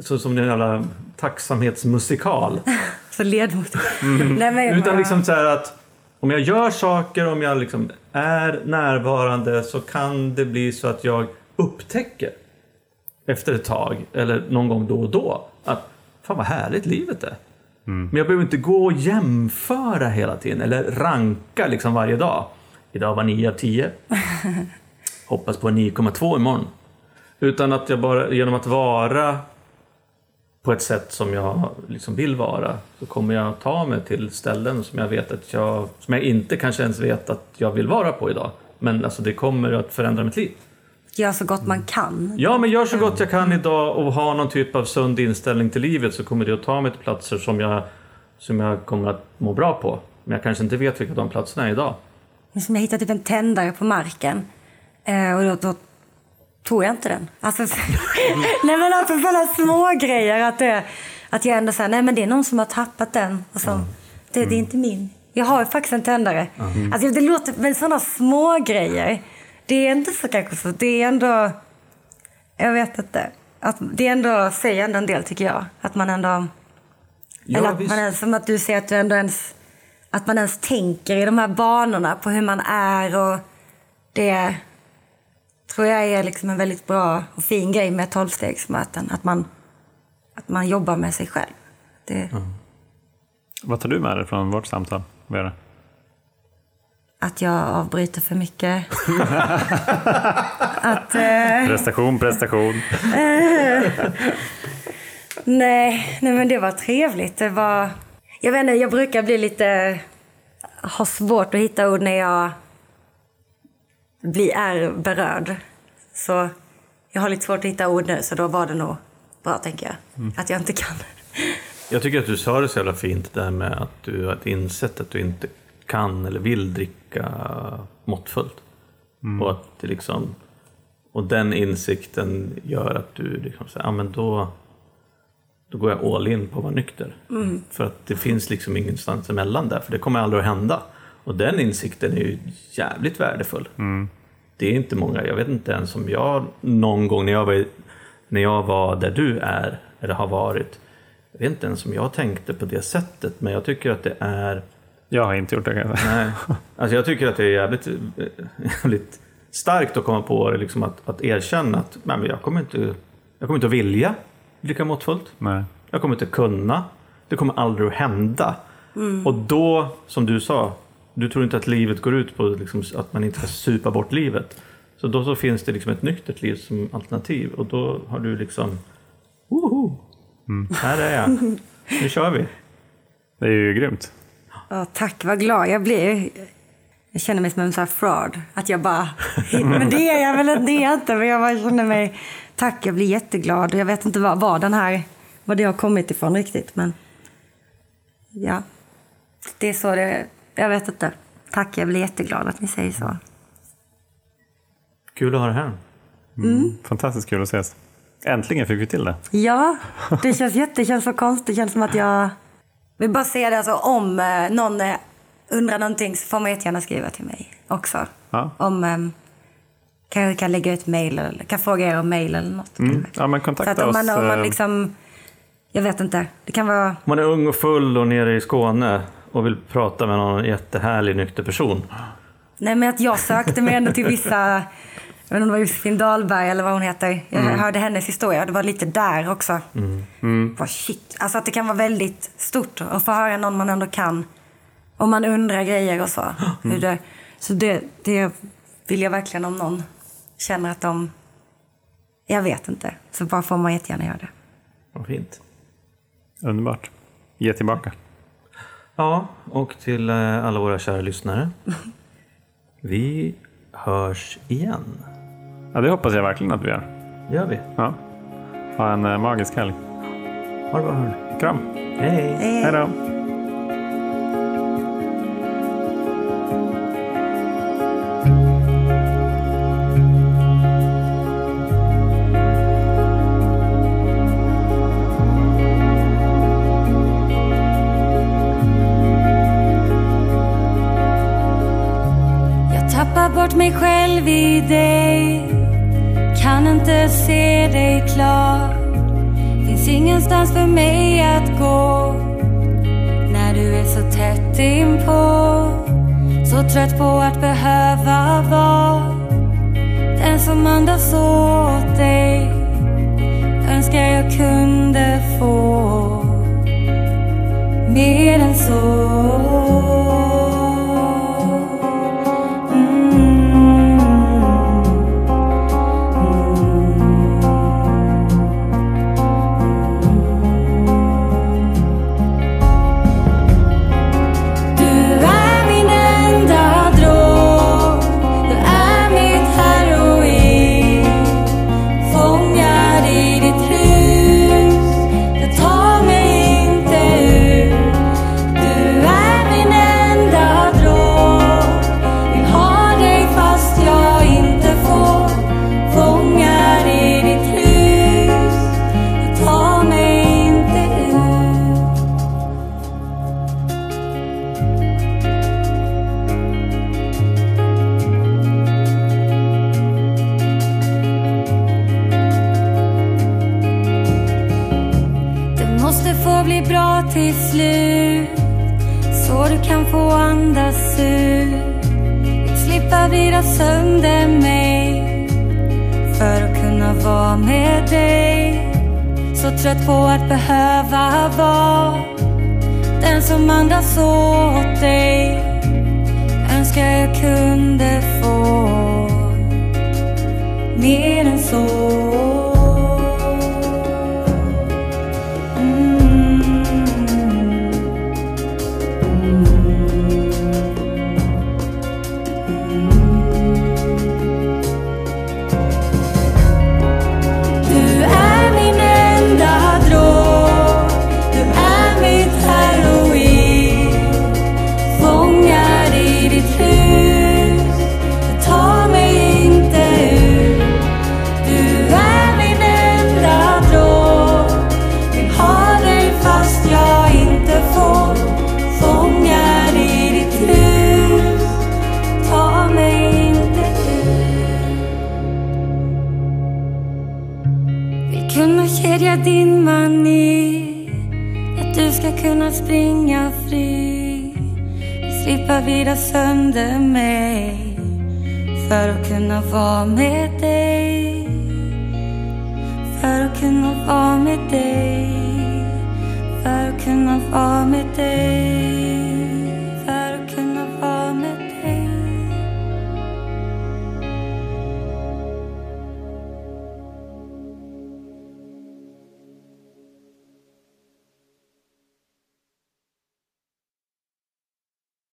Så som en jävla tacksamhetsmusikal. så ledmotiv. Mm. Utan liksom så här att om jag gör saker, om jag liksom är närvarande så kan det bli så att jag upptäcker efter ett tag, eller någon gång då och då, att fan vad härligt livet är. Mm. Men jag behöver inte gå och jämföra hela tiden eller ranka liksom varje dag. Idag var 9 av 10. Hoppas på 9,2 imorgon. Utan att jag bara genom att vara på ett sätt som jag liksom vill vara så kommer jag ta mig till ställen som jag vet att jag, som jag inte kanske ens vet att jag vill vara på idag. Men alltså det kommer att förändra mitt liv. Gör så gott man kan. Ja, men gör så gott jag kan idag och ha någon typ av sund inställning till livet så kommer det att ta mig till platser som jag, som jag kommer att må bra på. Men jag kanske inte vet vilka de platserna är idag. Som jag hittade typ en tändare på marken. Eh, och då, då tog jag inte den. Alltså, nej men alltså sådana små grejer att, det, att jag ändå säger nej men det är någon som har tappat den. Och så, mm. det, det, är inte min. Jag har ju faktiskt en tändare. Mm. Alltså, det låter, men sådana små grejer. Det är inte så kanske så. Det är ändå, jag vet inte. Att det är ändå, säger ändå en del tycker jag. Att man ändå, ja, eller att visst. man är, som att du säger att du ändå ens, att man ens tänker i de här banorna på hur man är och det tror jag är liksom en väldigt bra och fin grej med tolvstegsmöten. Att man, att man jobbar med sig själv. Det... Mm. Vad tar du med dig från vårt samtal, Vera? Att jag avbryter för mycket. att... Eh, Prestation, prestation. nej, nej, men det var trevligt. Det var... Jag vet inte, jag brukar bli lite... Ha svårt att hitta ord när jag blir, är berörd. Så jag har lite svårt att hitta ord nu, så då var det nog bra, tänker jag. Att jag inte kan. Jag tycker att du sa det så jävla fint där med att du har insett att du inte kan eller vill dricka måttfullt. Och, att det liksom, och den insikten gör att du liksom säger, ja men då, då går jag all in på att vara nykter. För att det finns liksom ingenstans emellan där, för det kommer aldrig att hända. Och den insikten är ju jävligt värdefull. Det är inte många, jag vet inte ens om jag någon gång när jag var, när jag var där du är, eller har varit, jag vet inte ens om jag tänkte på det sättet, men jag tycker att det är Jag har inte gjort det kan jag säga. Nej, alltså jag tycker att det är jävligt, eh, jävligt starkt att komma på det, liksom att, att erkänna att nej, men jag, kommer inte, jag kommer inte att vilja dricka måttfullt. Nej. Jag kommer inte kunna. Det kommer aldrig att hända. Och då, som du sa, du tror inte att livet går ut på liksom, att man inte ska supa bort livet. Så då så finns det liksom ett nyktert liv som alternativ och då har du liksom, woho, här är jag, nu kör vi. Det är ju grymt. Ja, tack, vad glad jag blir. Jag känner mig som en sån här fraud. Att jag bara... Men det är jag väl det är jag inte. Men jag bara känner mig... Tack, jag blir jätteglad. Jag vet inte vad, vad den här... Vad det har kommit ifrån riktigt, men... Ja. Det är så det... Jag vet inte. Tack, jag blir jätteglad att ni säger så. Kul att ha det här. Fantastiskt kul att ses. Äntligen fick vi till det. Ja, det känns jätte... Det känns så konstigt. Det känns som att jag... vill bara säga det, alltså, om eh, någon eh, undrar någonting så får man jättegärna skriva till mig också. Ja. Om... Eh, kan, kan lägga ut mejl eller kan fråga er om mejl eller något. Mm. Ja, men Så kontakta att om man, oss. om man liksom... Jag vet inte. Det kan vara... Om man är ung och full och nere i Skåne och vill prata med någon jättehärlig nykter person. Nej, men att jag sökte mig ändå till vissa... Jag vet inte om det var Josefin Dahlberg eller vad hon heter. Jag hörde hennes historia. Det var lite där också. Bara shit. Alltså att det kan vara väldigt stort att få höra någon man ändå kan. Om man undrar grejer och så. Hur det, så det, det vill jag verkligen om någon känner att de... Jag vet inte. Så bara får man jättegärna göra det. Vad fint. Underbart. Ge tillbaka. Ja, och till eh, alla våra kära lyssnare. Vi hörs igen. Ja, det hoppas jag verkligen att vi gör. Det gör vi. Ja. Ha en eh, magisk helg. Ha det bra hörni. Kram. Hej! Hej då. Klar. Finns ingenstans för mig att gå. När du är så tätt inpå. Så trött på att behöva vara Den som andas åt dig. Önskar jag kunde få Mer än så.